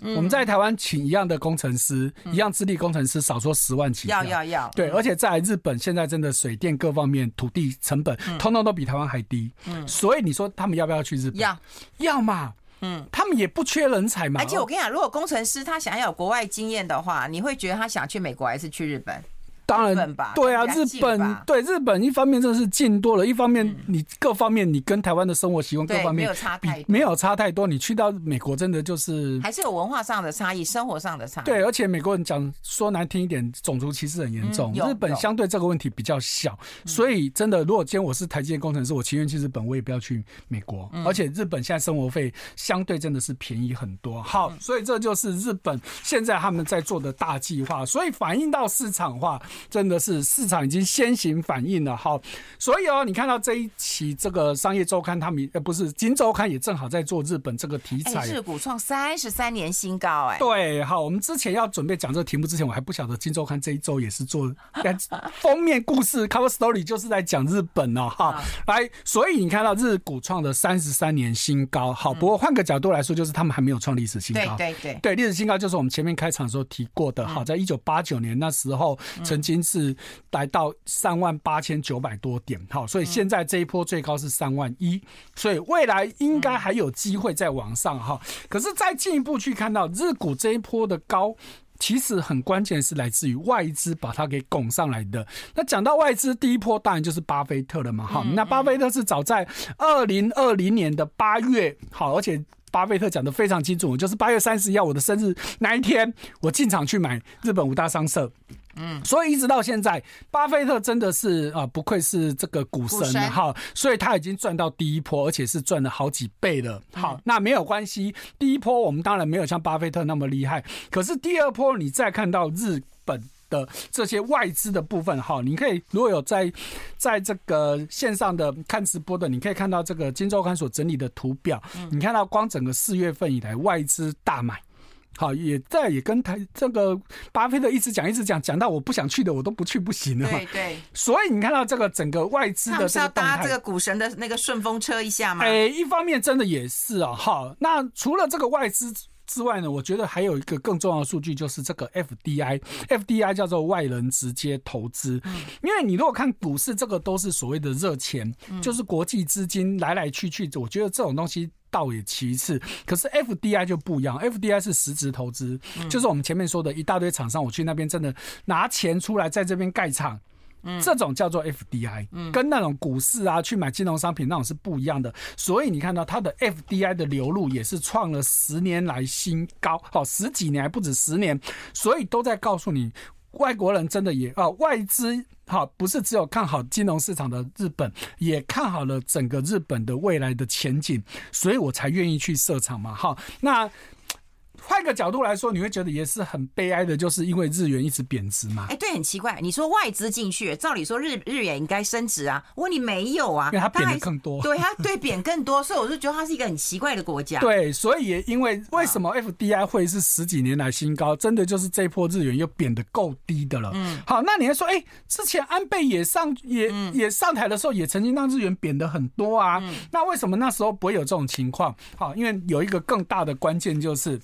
我们在台湾请一样的工程师，一样资历工程师，少说十万起。要要要。对，而且在日本现在真的水电各方面、土地成本，通通都比台湾还低。嗯，所以你说他们要不要去日本？要，要嘛。嗯，他们也不缺人才嘛。而且我跟你讲，如果工程师他想要有国外经验的话，你会觉得他想去美国还是去日本？当然吧，对啊，日本对日本一方面真的是近多了，一方面你各方面你跟台湾的生活习惯各方面没有差太没有差太多。你去到美国真的就是还是有文化上的差异，生活上的差异。对，而且美国人讲说难听一点，种族歧视很严重。日本相对这个问题比较小，所以真的，如果今天我是台积电工程师，我情愿去日本，我也不要去美国。而且日本现在生活费相对真的是便宜很多。好，所以这就是日本现在他们在做的大计划，所以反映到市场化。真的是市场已经先行反应了，好，所以哦，你看到这一期这个商业周刊，他们呃不是金周刊也正好在做日本这个题材，日股创三十三年新高，哎，对，好，我们之前要准备讲这个题目之前，我还不晓得金周刊这一周也是做封面故事 cover story，就是在讲日本哦，哈，来，所以你看到日股创的三十三年新高，好，不过换个角度来说，就是他们还没有创历史新高，对对对，对，历史新高就是我们前面开场的时候提过的，好，在一九八九年那时候曾经是。是来到三万八千九百多点，好，所以现在这一波最高是三万一，所以未来应该还有机会再往上哈。可是再进一步去看到日股这一波的高，其实很关键是来自于外资把它给拱上来的。那讲到外资第一波，当然就是巴菲特了嘛，哈。那巴菲特是早在二零二零年的八月，好，而且巴菲特讲的非常清楚，就是八月三十一号我的生日那一天，我进场去买日本五大商社。嗯，所以一直到现在，巴菲特真的是啊，不愧是这个股神了哈。所以他已经赚到第一波，而且是赚了好几倍了。好，那没有关系，第一波我们当然没有像巴菲特那么厉害。可是第二波，你再看到日本的这些外资的部分哈，你可以如果有在在这个线上的看直播的，你可以看到这个金周刊所整理的图表，你看到光整个四月份以来外资大买。好，也在也跟台这个巴菲特一直讲一直讲，讲到我不想去的我都不去不行了。对对。所以你看到这个整个外资的这个动态，搭这个股神的那个顺风车一下吗？哎，一方面真的也是啊。哈，那除了这个外资之外呢，我觉得还有一个更重要的数据就是这个 FDI，FDI 叫做外人直接投资。嗯。因为你如果看股市，这个都是所谓的热钱，就是国际资金来来去去。我觉得这种东西。倒也其次，可是 FDI 就不一样，FDI 是实质投资，嗯、就是我们前面说的一大堆厂商，我去那边真的拿钱出来在这边盖厂，嗯，这种叫做 FDI，嗯，跟那种股市啊去买金融商品那种是不一样的，所以你看到它的 FDI 的流入也是创了十年来新高，好，十几年还不止十年，所以都在告诉你。外国人真的也啊，外资好，不是只有看好金融市场的日本，也看好了整个日本的未来的前景，所以我才愿意去设厂嘛，哈，那。换个角度来说，你会觉得也是很悲哀的，就是因为日元一直贬值嘛。哎，对，很奇怪。你说外资进去，照理说日日元应该升值啊，我问你没有啊？因为它贬的更多。对，它对贬更多，所以我就觉得它是一个很奇怪的国家。对，所以也因为为什么 FDI 会是十几年来新高，真的就是这一波日元又贬得够低的了。嗯，好，那你还说，哎，之前安倍也上也也上台的时候，也曾经让日元贬得很多啊。那为什么那时候不会有这种情况？好，因为有一个更大的关键就是。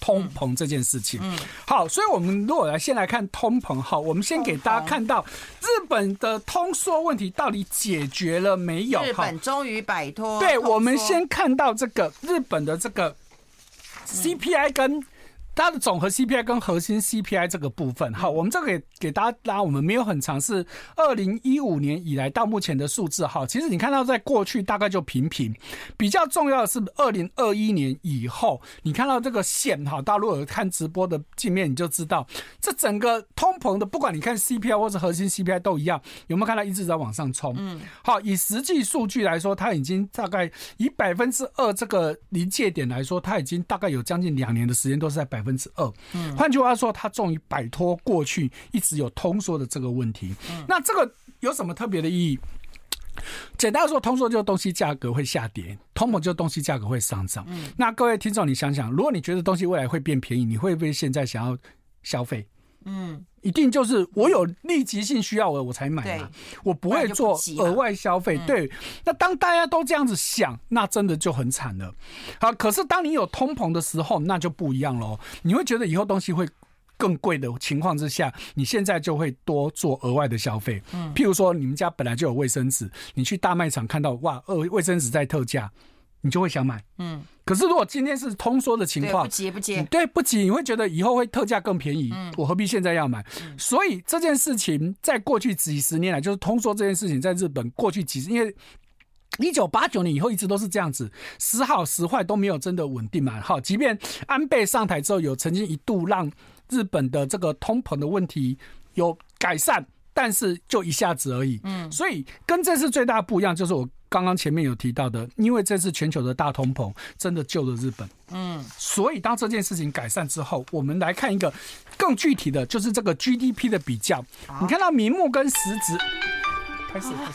通膨这件事情，嗯，好，所以我们如果来先来看通膨，好，我们先给大家看到日本的通缩问题到底解决了没有？日本终于摆脱。对，我们先看到这个日本的这个 CPI 跟它的总和 CPI 跟核心 CPI 这个部分，好，我们这个给给大家拉，我们没有很长，是二零一五年以来到目前的数字，哈，其实你看到在过去大概就平平，比较重要的是二零二一年以后，你看到这个线，哈，大家如果有看直播的界面，你就知道这整个通膨的，不管你看 CPI 或者核心 CPI 都一样，有没有看到一直在往上冲？嗯，好，以实际数据来说，它已经大概以百分之二这个临界点来说，它已经大概有将近两年的时间都是在百分。之二，嗯，换句话说，他终于摆脱过去一直有通缩的这个问题。那这个有什么特别的意义？简单说，通缩就是东西价格会下跌，通膨就是东西价格会上涨。那各位听众，你想想，如果你觉得东西未来会变便宜，你会不会现在想要消费？嗯，一定就是我有立即性需要我我才买嘛，我不会做额外消费。对，那当大家都这样子想，那真的就很惨了。好，可是当你有通膨的时候，那就不一样喽。你会觉得以后东西会更贵的情况之下，你现在就会多做额外的消费。嗯，譬如说你们家本来就有卫生纸，你去大卖场看到哇，呃，卫生纸在特价。你就会想买，嗯。可是如果今天是通缩的情况，不急不急，对，不急，你会觉得以后会特价更便宜，我何必现在要买？所以这件事情在过去几十年来，就是通缩这件事情，在日本过去几十，因为一九八九年以后一直都是这样子，时好时坏都没有真的稳定嘛。好，即便安倍上台之后，有曾经一度让日本的这个通膨的问题有改善，但是就一下子而已。嗯，所以跟这次最大的不一样就是我。刚刚前面有提到的，因为这次全球的大通膨真的救了日本，嗯，所以当这件事情改善之后，我们来看一个更具体的就是这个 GDP 的比较。你看到名目跟实质，开始开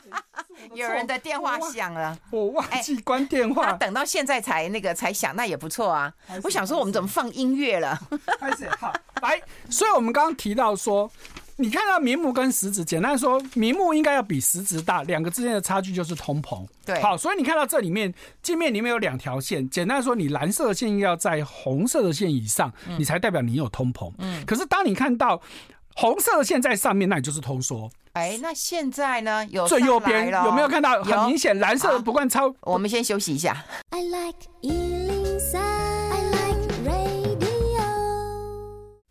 始，有人的电话响了，我忘记关电话，等到现在才那个才响，那也不错啊。我想说，我们怎么放音乐了？开始好来，所以我们刚刚提到说。你看到名目跟实质，简单说，名目应该要比实质大，两个之间的差距就是通膨。对，好，所以你看到这里面界面里面有两条线，简单说，你蓝色的线要在红色的线以上，你才代表你有通膨。嗯，可是当你看到红色的线在上面，那你就是通缩。哎，那现在呢？有最右边有没有看到？很明显，蓝色的不管超。我们先休息一下。I like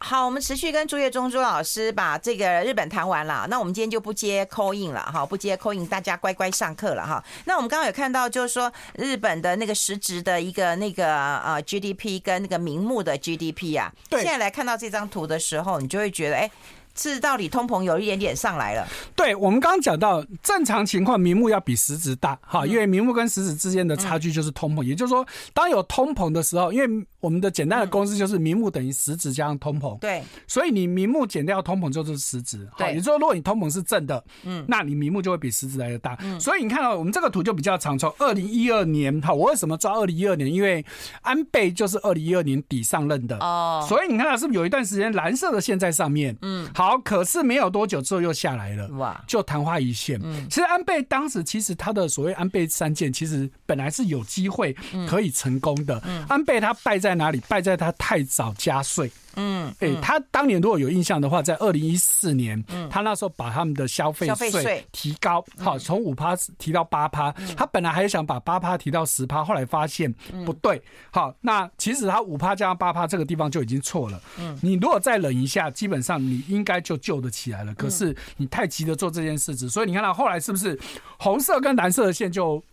好，我们持续跟朱业忠朱老师把这个日本谈完了。那我们今天就不接 call in 了哈，不接 call in，大家乖乖上课了哈。那我们刚刚有看到，就是说日本的那个实质的一个那个呃 GDP 跟那个名目的 GDP 啊，对，现在来看到这张图的时候，你就会觉得哎。是到底通膨有一点点上来了？对，我们刚刚讲到正常情况，名目要比实质大哈，因为名目跟实质之间的差距就是通膨。也就是说，当有通膨的时候，因为我们的简单的公式就是名目等于实质加上通膨。对，所以你名目减掉通膨就是实质。对，也就是说，如果你通膨是正的，嗯，那你名目就会比实质来的大。嗯，所以你看到我们这个图就比较长，从二零一二年哈，我为什么抓二零一二年？因为安倍就是二零一二年底上任的哦，所以你看到是不是有一段时间蓝色的线在上面？嗯，好。好，可是没有多久之后又下来了，哇，就昙花一现。嗯，其实安倍当时其实他的所谓安倍三件，其实本来是有机会可以成功的。嗯，安倍他败在哪里？败在他太早加税。嗯，哎、欸，他当年如果有印象的话，在二零一四年，嗯，他那时候把他们的消费税。提高，好，从五趴提到八趴，他本来还想把八趴提到十趴，后来发现不对，好，那其实他五趴加上八趴这个地方就已经错了，嗯，你如果再忍一下，基本上你应该就救得起来了，可是你太急着做这件事情，所以你看到后来是不是红色跟蓝色的线就？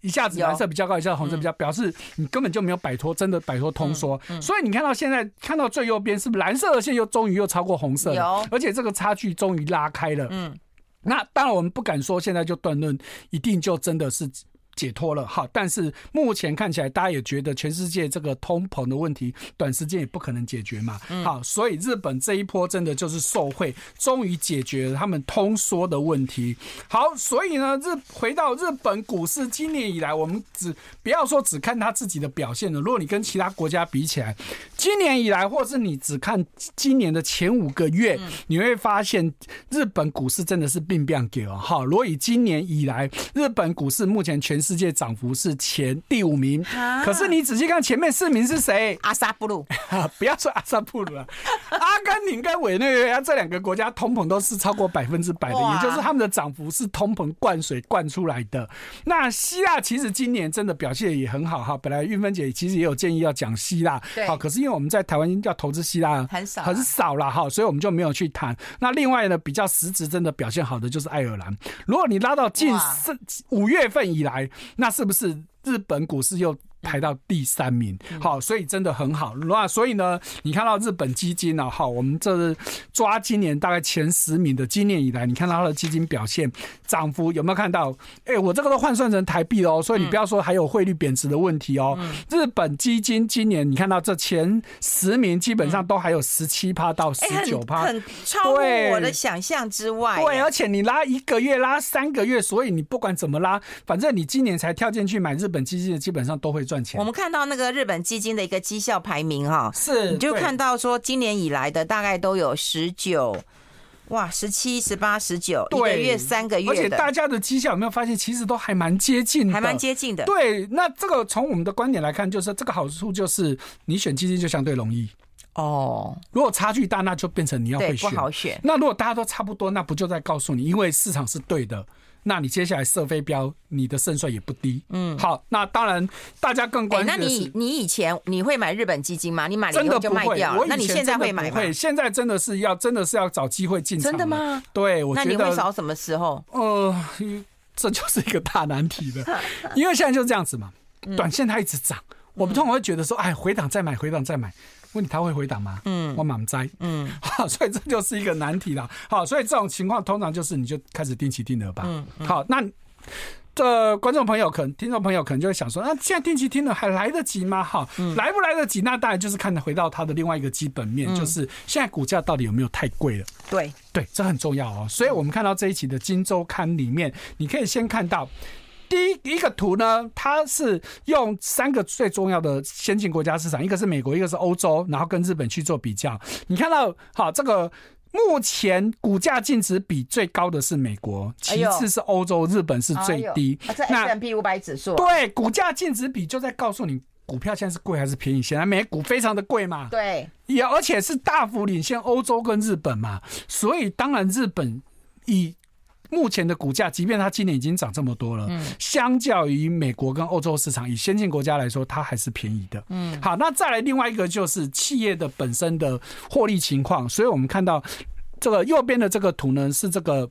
一下子蓝色比较高，一下子红色比较，表示你根本就没有摆脱，真的摆脱通缩。所以你看到现在看到最右边是不是蓝色的线又终于又超过红色了？而且这个差距终于拉开了。嗯，那当然我们不敢说现在就断论，一定就真的是。解脱了哈，但是目前看起来，大家也觉得全世界这个通膨的问题，短时间也不可能解决嘛。好，所以日本这一波真的就是受惠，终于解决了他们通缩的问题。好，所以呢，日回到日本股市，今年以来，我们只不要说只看他自己的表现了。如果你跟其他国家比起来，今年以来，或是你只看今年的前五个月，你会发现日本股市真的是病变给了哈。如果以今年以来，日本股市目前全是。世界涨幅是前第五名。可是你仔细看前面四名是谁？阿萨布鲁，不要说阿萨布鲁了，阿根廷跟委内瑞拉这两个国家通膨都是超过百分之百的，也就是他们的涨幅是通膨灌水灌出来的。那希腊其实今年真的表现也很好哈。本来韵芬姐其实也有建议要讲希腊，好，可是因为我们在台湾要投资希腊很少很少了哈，所以我们就没有去谈。那另外呢，比较实质真的表现好的就是爱尔兰。如果你拉到近四五月份以来，那是不是日本股市又？排到第三名，好，所以真的很好。那所以呢，你看到日本基金呢，好，我们这是抓今年大概前十名的，今年以来，你看到它的基金表现涨幅有没有看到？哎，我这个都换算成台币哦，所以你不要说还有汇率贬值的问题哦。日本基金今年你看到这前十名基本上都还有十七趴到十九趴，很超乎我的想象之外。对，而且你拉一个月，拉三个月，所以你不管怎么拉，反正你今年才跳进去买日本基金的，基本上都会。我们看到那个日本基金的一个绩效排名哈，是，你就看到说今年以来的大概都有十九，哇，十七、十八、十九，一个月三个月，而且大家的绩效有没有发现，其实都还蛮接近，还蛮接近的。对，那这个从我们的观点来看，就是这个好处就是你选基金就相对容易哦。如果差距大，那就变成你要会选，不好选。那如果大家都差不多，那不就在告诉你，因为市场是对的。那你接下来射飞镖，你的胜算也不低。嗯，好，那当然大家更关心那你你以前你会买日本基金吗？你买了以后就卖掉了。那你现在会买吗？会，现在真的是要真的是要找机会进场。真的吗？对，我觉得。那你会找什么时候？呃，这就是一个大难题了，因为现在就是这样子嘛，短线它一直涨，我们通常会觉得说，哎，回档再买，回档再买。问题他会回答吗？嗯，我满栽。嗯，好，所以这就是一个难题了。好，所以这种情况通常就是你就开始定期定额吧。嗯，好，那这观众朋友可能、听众朋友可能就会想说，那现在定期定额还来得及吗？哈，来不来得及？那当然就是看回到它的另外一个基本面，就是现在股价到底有没有太贵了？对，对，这很重要哦。所以我们看到这一期的《金周刊》里面，你可以先看到。第一一个图呢，它是用三个最重要的先进国家市场，一个是美国，一个是欧洲，然后跟日本去做比较。你看到，好，这个目前股价净值比最高的是美国，其次是欧洲，日本是最低。哎、这 S&P 五百指数，对，股价净值比就在告诉你，股票现在是贵还是便宜？显然美股非常的贵嘛，对，也而且是大幅领先欧洲跟日本嘛，所以当然日本以。目前的股价，即便它今年已经涨这么多了，嗯，相较于美国跟欧洲市场，以先进国家来说，它还是便宜的。嗯，好，那再来另外一个就是企业的本身的获利情况。所以我们看到这个右边的这个图呢，是这个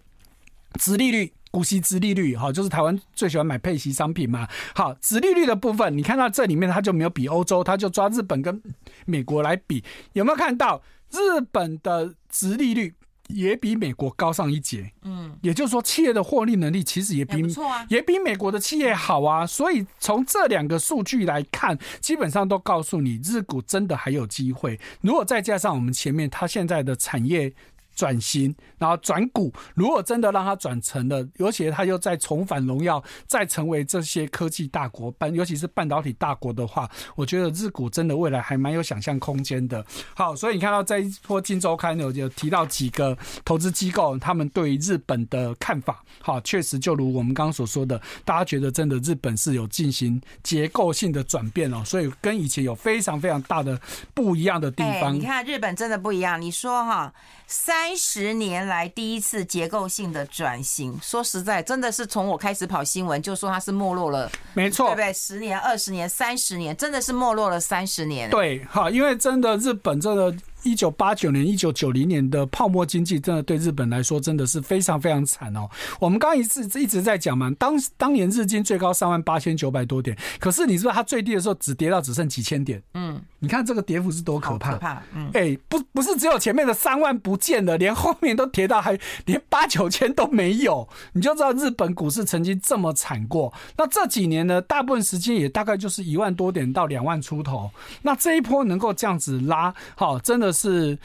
殖利率、股息殖利率，哈，就是台湾最喜欢买配息商品嘛。好，殖利率的部分，你看到这里面它就没有比欧洲，它就抓日本跟美国来比，有没有看到日本的殖利率？也比美国高上一截，嗯，也就是说，企业的获利能力其实也比也比美国的企业好啊。所以从这两个数据来看，基本上都告诉你，日股真的还有机会。如果再加上我们前面它现在的产业。转型，然后转股。如果真的让它转成了，尤其它又再重返荣耀，再成为这些科技大国，半尤其是半导体大国的话，我觉得日股真的未来还蛮有想象空间的。好，所以你看到这一波《金周刊》有有提到几个投资机构，他们对日本的看法，好，确实就如我们刚刚所说的，大家觉得真的日本是有进行结构性的转变哦，所以跟以前有非常非常大的不一样的地方。你看日本真的不一样，你说哈。三十年来第一次结构性的转型，说实在，真的是从我开始跑新闻就说它是没落了，没错，对不对？十年、二十年、三十年，真的是没落了三十年。对，哈，因为真的日本这个。一九八九年、一九九零年的泡沫经济，真的对日本来说真的是非常非常惨哦。我们刚刚一直一直在讲嘛，当当年日经最高三万八千九百多点，可是你知道它最低的时候只跌到只剩几千点。嗯，你看这个跌幅是多可怕！可怕。嗯，哎，不不是只有前面的三万不见了，连后面都跌到还连八九千都没有，你就知道日本股市曾经这么惨过。那这几年呢，大部分时间也大概就是一万多点到两万出头。那这一波能够这样子拉，好，真的。是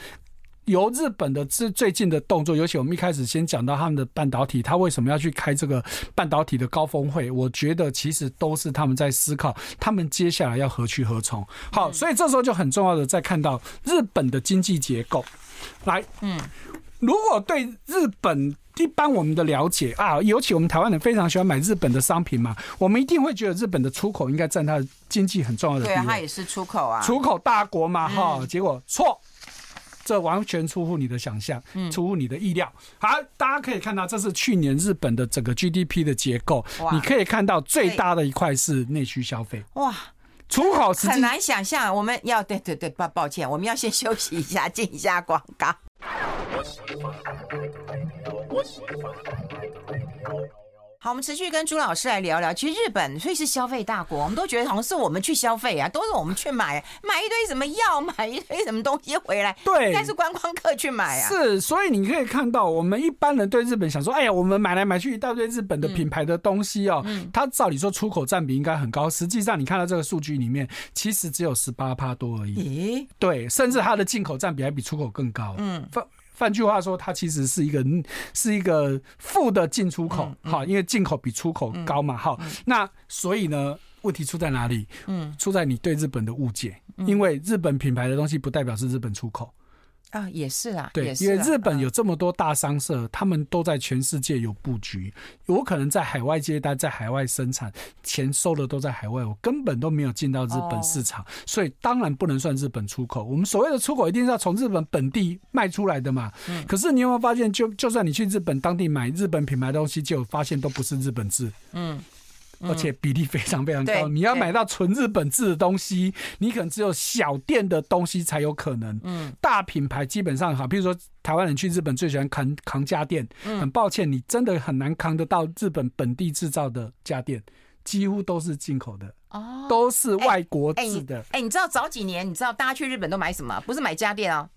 由日本的最最近的动作，尤其我们一开始先讲到他们的半导体，他为什么要去开这个半导体的高峰会？我觉得其实都是他们在思考，他们接下来要何去何从。好，所以这时候就很重要的再看到日本的经济结构。来，嗯，如果对日本一般我们的了解啊，尤其我们台湾人非常喜欢买日本的商品嘛，我们一定会觉得日本的出口应该占它的经济很重要的地位。对啊，它也是出口啊，出口大国嘛，哈、嗯。结果错，这完全出乎你的想象，出乎你的意料。好，大家可以看到，这是去年日本的整个 GDP 的结构，你可以看到最大的一块是内需消费。哇，出口很难想象。我们要对对对，抱抱歉，我们要先休息一下，进一下广告。好，我们持续跟朱老师来聊聊。其实日本所以是消费大国，我们都觉得好像是我们去消费啊，都是我们去买，买一堆什么药，买一堆什么东西回来，对，应该是观光客去买啊。是，所以你可以看到，我们一般人对日本想说，哎呀，我们买来买去一大堆日本的品牌的东西哦，嗯、它照理说出口占比应该很高，实际上你看到这个数据里面，其实只有十八趴多而已。咦？对，甚至它的进口占比还比出口更高。嗯。换句话说，它其实是一个是一个负的进出口，哈、因为进口比出口高嘛，哈。那所以呢，问题出在哪里？嗯，出在你对日本的误解，因为日本品牌的东西不代表是日本出口。啊，也是啊，对，因为日本有这么多大商社，嗯，他们都在全世界有布局，有可能在海外接单，在海外生产，钱收的都在海外，我根本都没有进到日本市场，哦，所以当然不能算日本出口。我们所谓的出口，一定是要从日本本地卖出来的嘛。嗯，可是你有没有发现，就就算你去日本当地买日本品牌的东西，就发现都不是日本制。嗯。而且比例非常非常高，嗯，你要买到纯日本制的东西，你可能只有小店的东西才有可能。嗯，大品牌基本上哈，比如说台湾人去日本最喜欢扛扛家电，很抱歉，你真的很难扛得到日本本地制造的家电，几乎都是进口的，哦，都是外国制的。哎，你知道早几年，你知道大家去日本都买什么？不是买家电啊，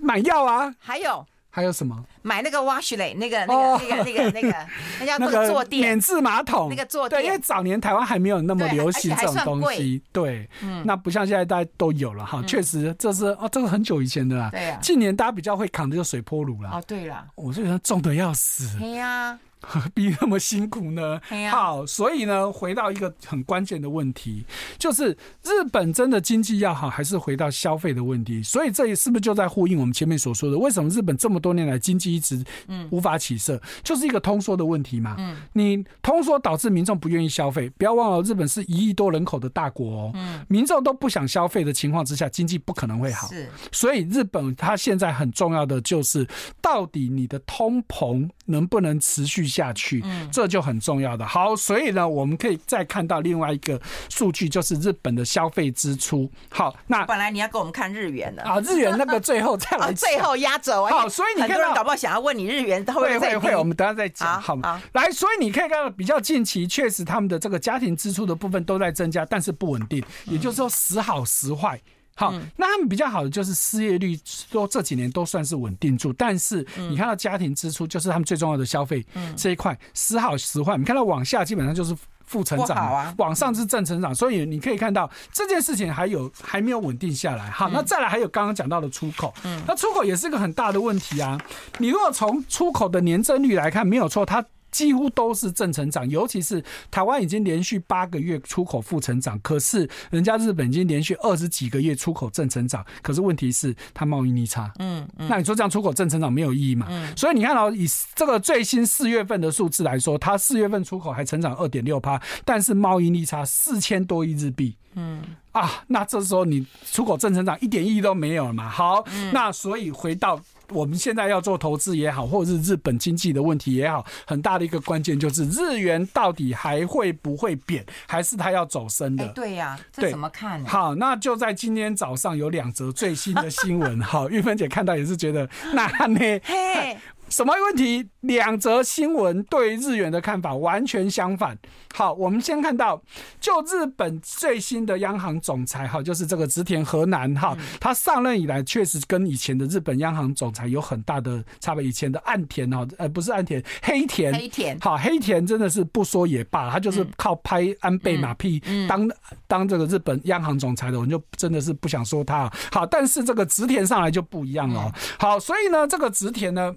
买药啊，还有。还有什么？买那个 washlet 那个那个那个那个那个那叫 那个坐垫免治马桶，那个坐垫。对，因为早年台湾还没有那么流行这种东西，对，嗯，那不像现在大家都有了哈。确实，这是哦，这是很久以前的啦。对啊，近年大家比较会扛的就水波炉了。哦，对了，我这人重的要死。对呀。何必那么辛苦呢？好，所以呢，回到一个很关键的问题，就是日本真的经济要好，还是回到消费的问题？所以这里是不是就在呼应我们前面所说的，为什么日本这么多年来经济一直无法起色，就是一个通缩的问题嘛？嗯，你通缩导致民众不愿意消费，不要忘了，日本是一亿多人口的大国哦，嗯，民众都不想消费的情况之下，经济不可能会好。是，所以日本它现在很重要的就是，到底你的通膨能不能持续下去，嗯，这就很重要的。好，所以呢，我们可以再看到另外一个数据，就是日本的消费支出。好，那本来你要给我们看日元的啊，日元那个最后再来、啊，最后压轴。好，所以你看到很多人搞不好想要问你日元会会会，我们等下再讲。好吗？来，所以你可以看到比较近期，确实他们的这个家庭支出的部分都在增加，但是不稳定，也就是说时好时坏。好，那他们比较好的就是失业率，说这几年都算是稳定住。但是你看到家庭支出，就是他们最重要的消费这一块，时好时坏。你看到往下基本上就是负成长，往上是正成长。所以你可以看到这件事情还有还没有稳定下来。好，那再来还有刚刚讲到的出口，那出口也是个很大的问题啊。你如果从出口的年增率来看，没有错，它。几乎都是正成长，尤其是台湾已经连续八个月出口负成长，可是人家日本已经连续二十几个月出口正成长，可是问题是它贸易逆差。嗯，那你说这样出口正成长没有意义嘛？嗯，所以你看到以这个最新四月份的数字来说，它四月份出口还成长二点六趴，但是贸易逆差四千多亿日币。嗯，啊，那这时候你出口正成长一点意义都没有了嘛？好，那所以回到。我们现在要做投资也好，或者是日本经济的问题也好，很大的一个关键就是日元到底还会不会贬，还是它要走升的？对呀，这怎么看？好，那就在今天早上有两则最新的新闻。好，玉芬姐看到也是觉得那呢？嘿。什么问题？两则新闻对日元的看法完全相反。好，我们先看到，就日本最新的央行总裁，哈，就是这个植田河南，哈，他上任以来确实跟以前的日本央行总裁有很大的差别。以前的岸田，哈，呃，不是岸田，黑田，黑田，好，黑田真的是不说也罢，他就是靠拍安倍马屁当当这个日本央行总裁的，我们就真的是不想说他。好，但是这个植田上来就不一样了。好，所以呢，这个植田呢。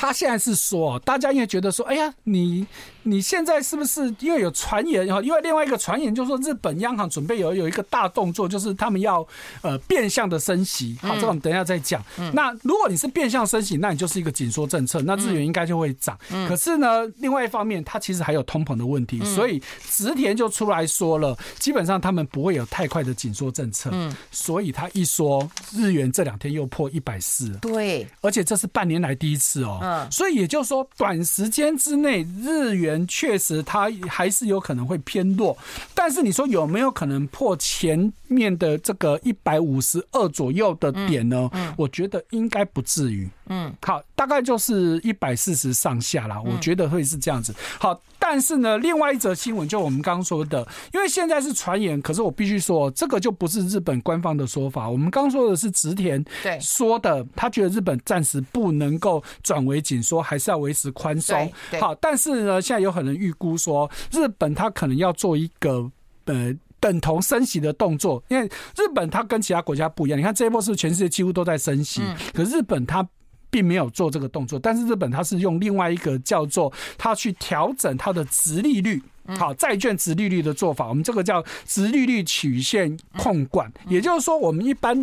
他现在是说，大家因为觉得说，哎呀，你你现在是不是因为有传言哈？因为另外一个传言就是说，日本央行准备有有一个大动作，就是他们要呃变相的升息。好，这个我们等一下再讲。那如果你是变相升息，那你就是一个紧缩政策，那日元应该就会涨。可是呢，另外一方面，它其实还有通膨的问题，所以直田就出来说了，基本上他们不会有太快的紧缩政策。所以他一说，日元这两天又破一百四。对，而且这是半年来第一次哦。所以也就是说，短时间之内日元确实它还是有可能会偏弱，但是你说有没有可能破前面的这个一百五十二左右的点呢？嗯，我觉得应该不至于。嗯，好，大概就是一百四十上下啦，我觉得会是这样子。好，但是呢，另外一则新闻就我们刚刚说的，因为现在是传言，可是我必须说，这个就不是日本官方的说法。我们刚刚说的是植田对说的，他觉得日本暂时不能够转为紧缩，还是要维持宽松。好，但是呢，现在有可能预估说，日本他可能要做一个呃等同升息的动作，因为日本它跟其他国家不一样。你看这一波是全世界几乎都在升息，可日本它。并没有做这个动作，但是日本它是用另外一个叫做它去调整它的殖利率，好，债券殖利率的做法，我们这个叫殖利率曲线控管。也就是说，我们一般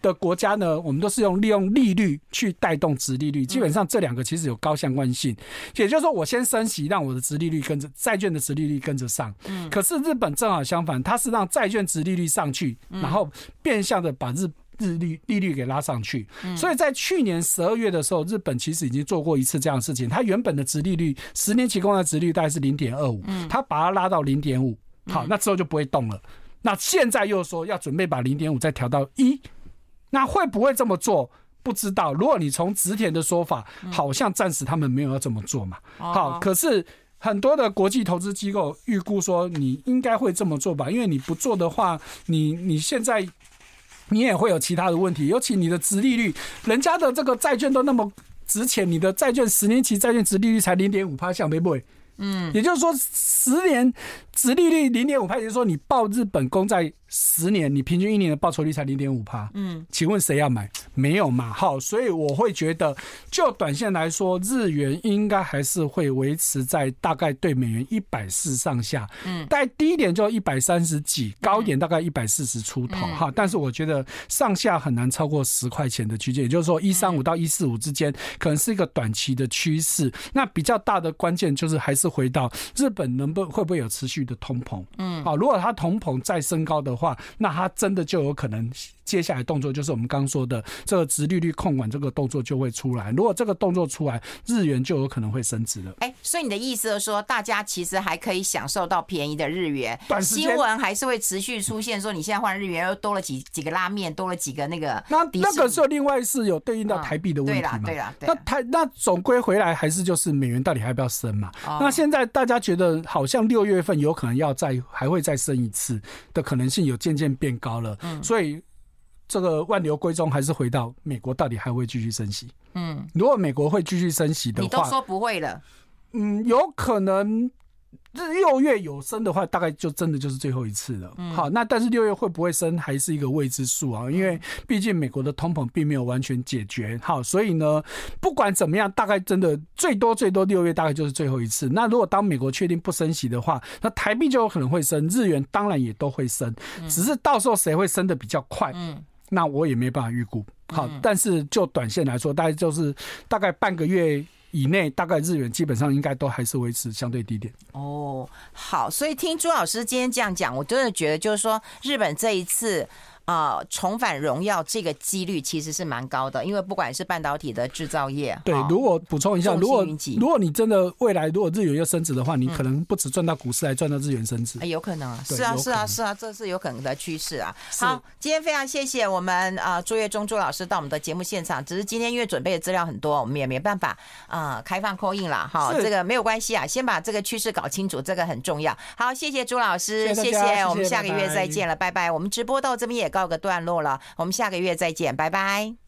的国家呢，我们都是用利用利率去带动殖利率，基本上这两个其实有高相关性。也就是说，我先升息，让我的殖利率跟着债券的殖利率跟着上。嗯可是日本正好相反，它是让债券殖利率上去，然后变相的把日。日利利率给拉上去，所以在去年十二月的时候，日本其实已经做过一次这样的事情。它原本的殖利率，十年期公债殖利率大概是零点二五，它把它拉到零点五，好，那之后就不会动了。那现在又说要准备把零点五再调到一，那会不会这么做？不知道。如果你从植田的说法，好像暂时他们没有要这么做嘛。好，可是很多的国际投资机构预估说，你应该会这么做吧？因为你不做的话，你你现在。你也会有其他的问题，尤其你的殖利率，人家的这个债券都那么值钱，你的债券十年期债券值利率才零点五趴，像没不会？嗯，也就是说十年值利率零点五趴，也就是说你报日本公债。十年，你平均一年的报酬率才零点五趴。嗯，请问谁要买？没有嘛？好，所以我会觉得，就短线来说，日元应该还是会维持在大概对美元一百四上下。嗯，但低一点就一百三十几，高一点大概一百四十出头哈。但是我觉得上下很难超过十块钱的区间，也就是说一三五到一四五之间，可能是一个短期的趋势。那比较大的关键就是还是回到日本能不会不会有持续的通膨？嗯，好，如果它通膨再升高的话，那它真的就有可能。接下来动作就是我们刚说的这个殖利率控管这个动作就会出来。如果这个动作出来，日元就有可能会升值了。哎，所以你的意思是说，大家其实还可以享受到便宜的日元，新闻还是会持续出现，说你现在换日元又多了几几个拉面，多了几个那个。那那个时候另外是有对应到台币的问题嘛？对啦，对啦。那台那总归回来还是就是美元到底还要不要升嘛？那现在大家觉得好像六月份有可能要再还会再升一次的可能性有渐渐变高了。嗯，所以。这个万流归宗还是回到美国，到底还会继续升息？嗯，如果美国会继续升息的话，你都说不会了，嗯，有可能六月有升的话，大概就真的就是最后一次了。好，那但是六月会不会升还是一个未知数啊？因为毕竟美国的通膨并没有完全解决。好，所以呢，不管怎么样，大概真的最多最多六月大概就是最后一次。那如果当美国确定不升息的话，那台币就有可能会升，日元当然也都会升，只是到时候谁会升得比较快？嗯。那我也没办法预估，好，但是就短线来说，大概就是大概半个月以内，大概日元基本上应该都还是维持相对低点。哦，好，所以听朱老师今天这样讲，我真的觉得就是说，日本这一次。啊，重返荣耀这个几率其实是蛮高的，因为不管是半导体的制造业，对，如果补充一下，如果如果你真的未来如果日元要升值的话，你可能不止赚到股市，还赚到日元升值。有可能啊，是啊，是啊，是啊，这是有可能的趋势啊。好，今天非常谢谢我们啊朱月中朱老师到我们的节目现场，只是今天因为准备的资料很多，我们也没办法啊开放 call in 了哈，这个没有关系啊，先把这个趋势搞清楚，这个很重要。好，谢谢朱老师，谢谢，我们下个月再见了，拜拜。我们直播到这边也告个段落了，我们下个月再见，拜拜。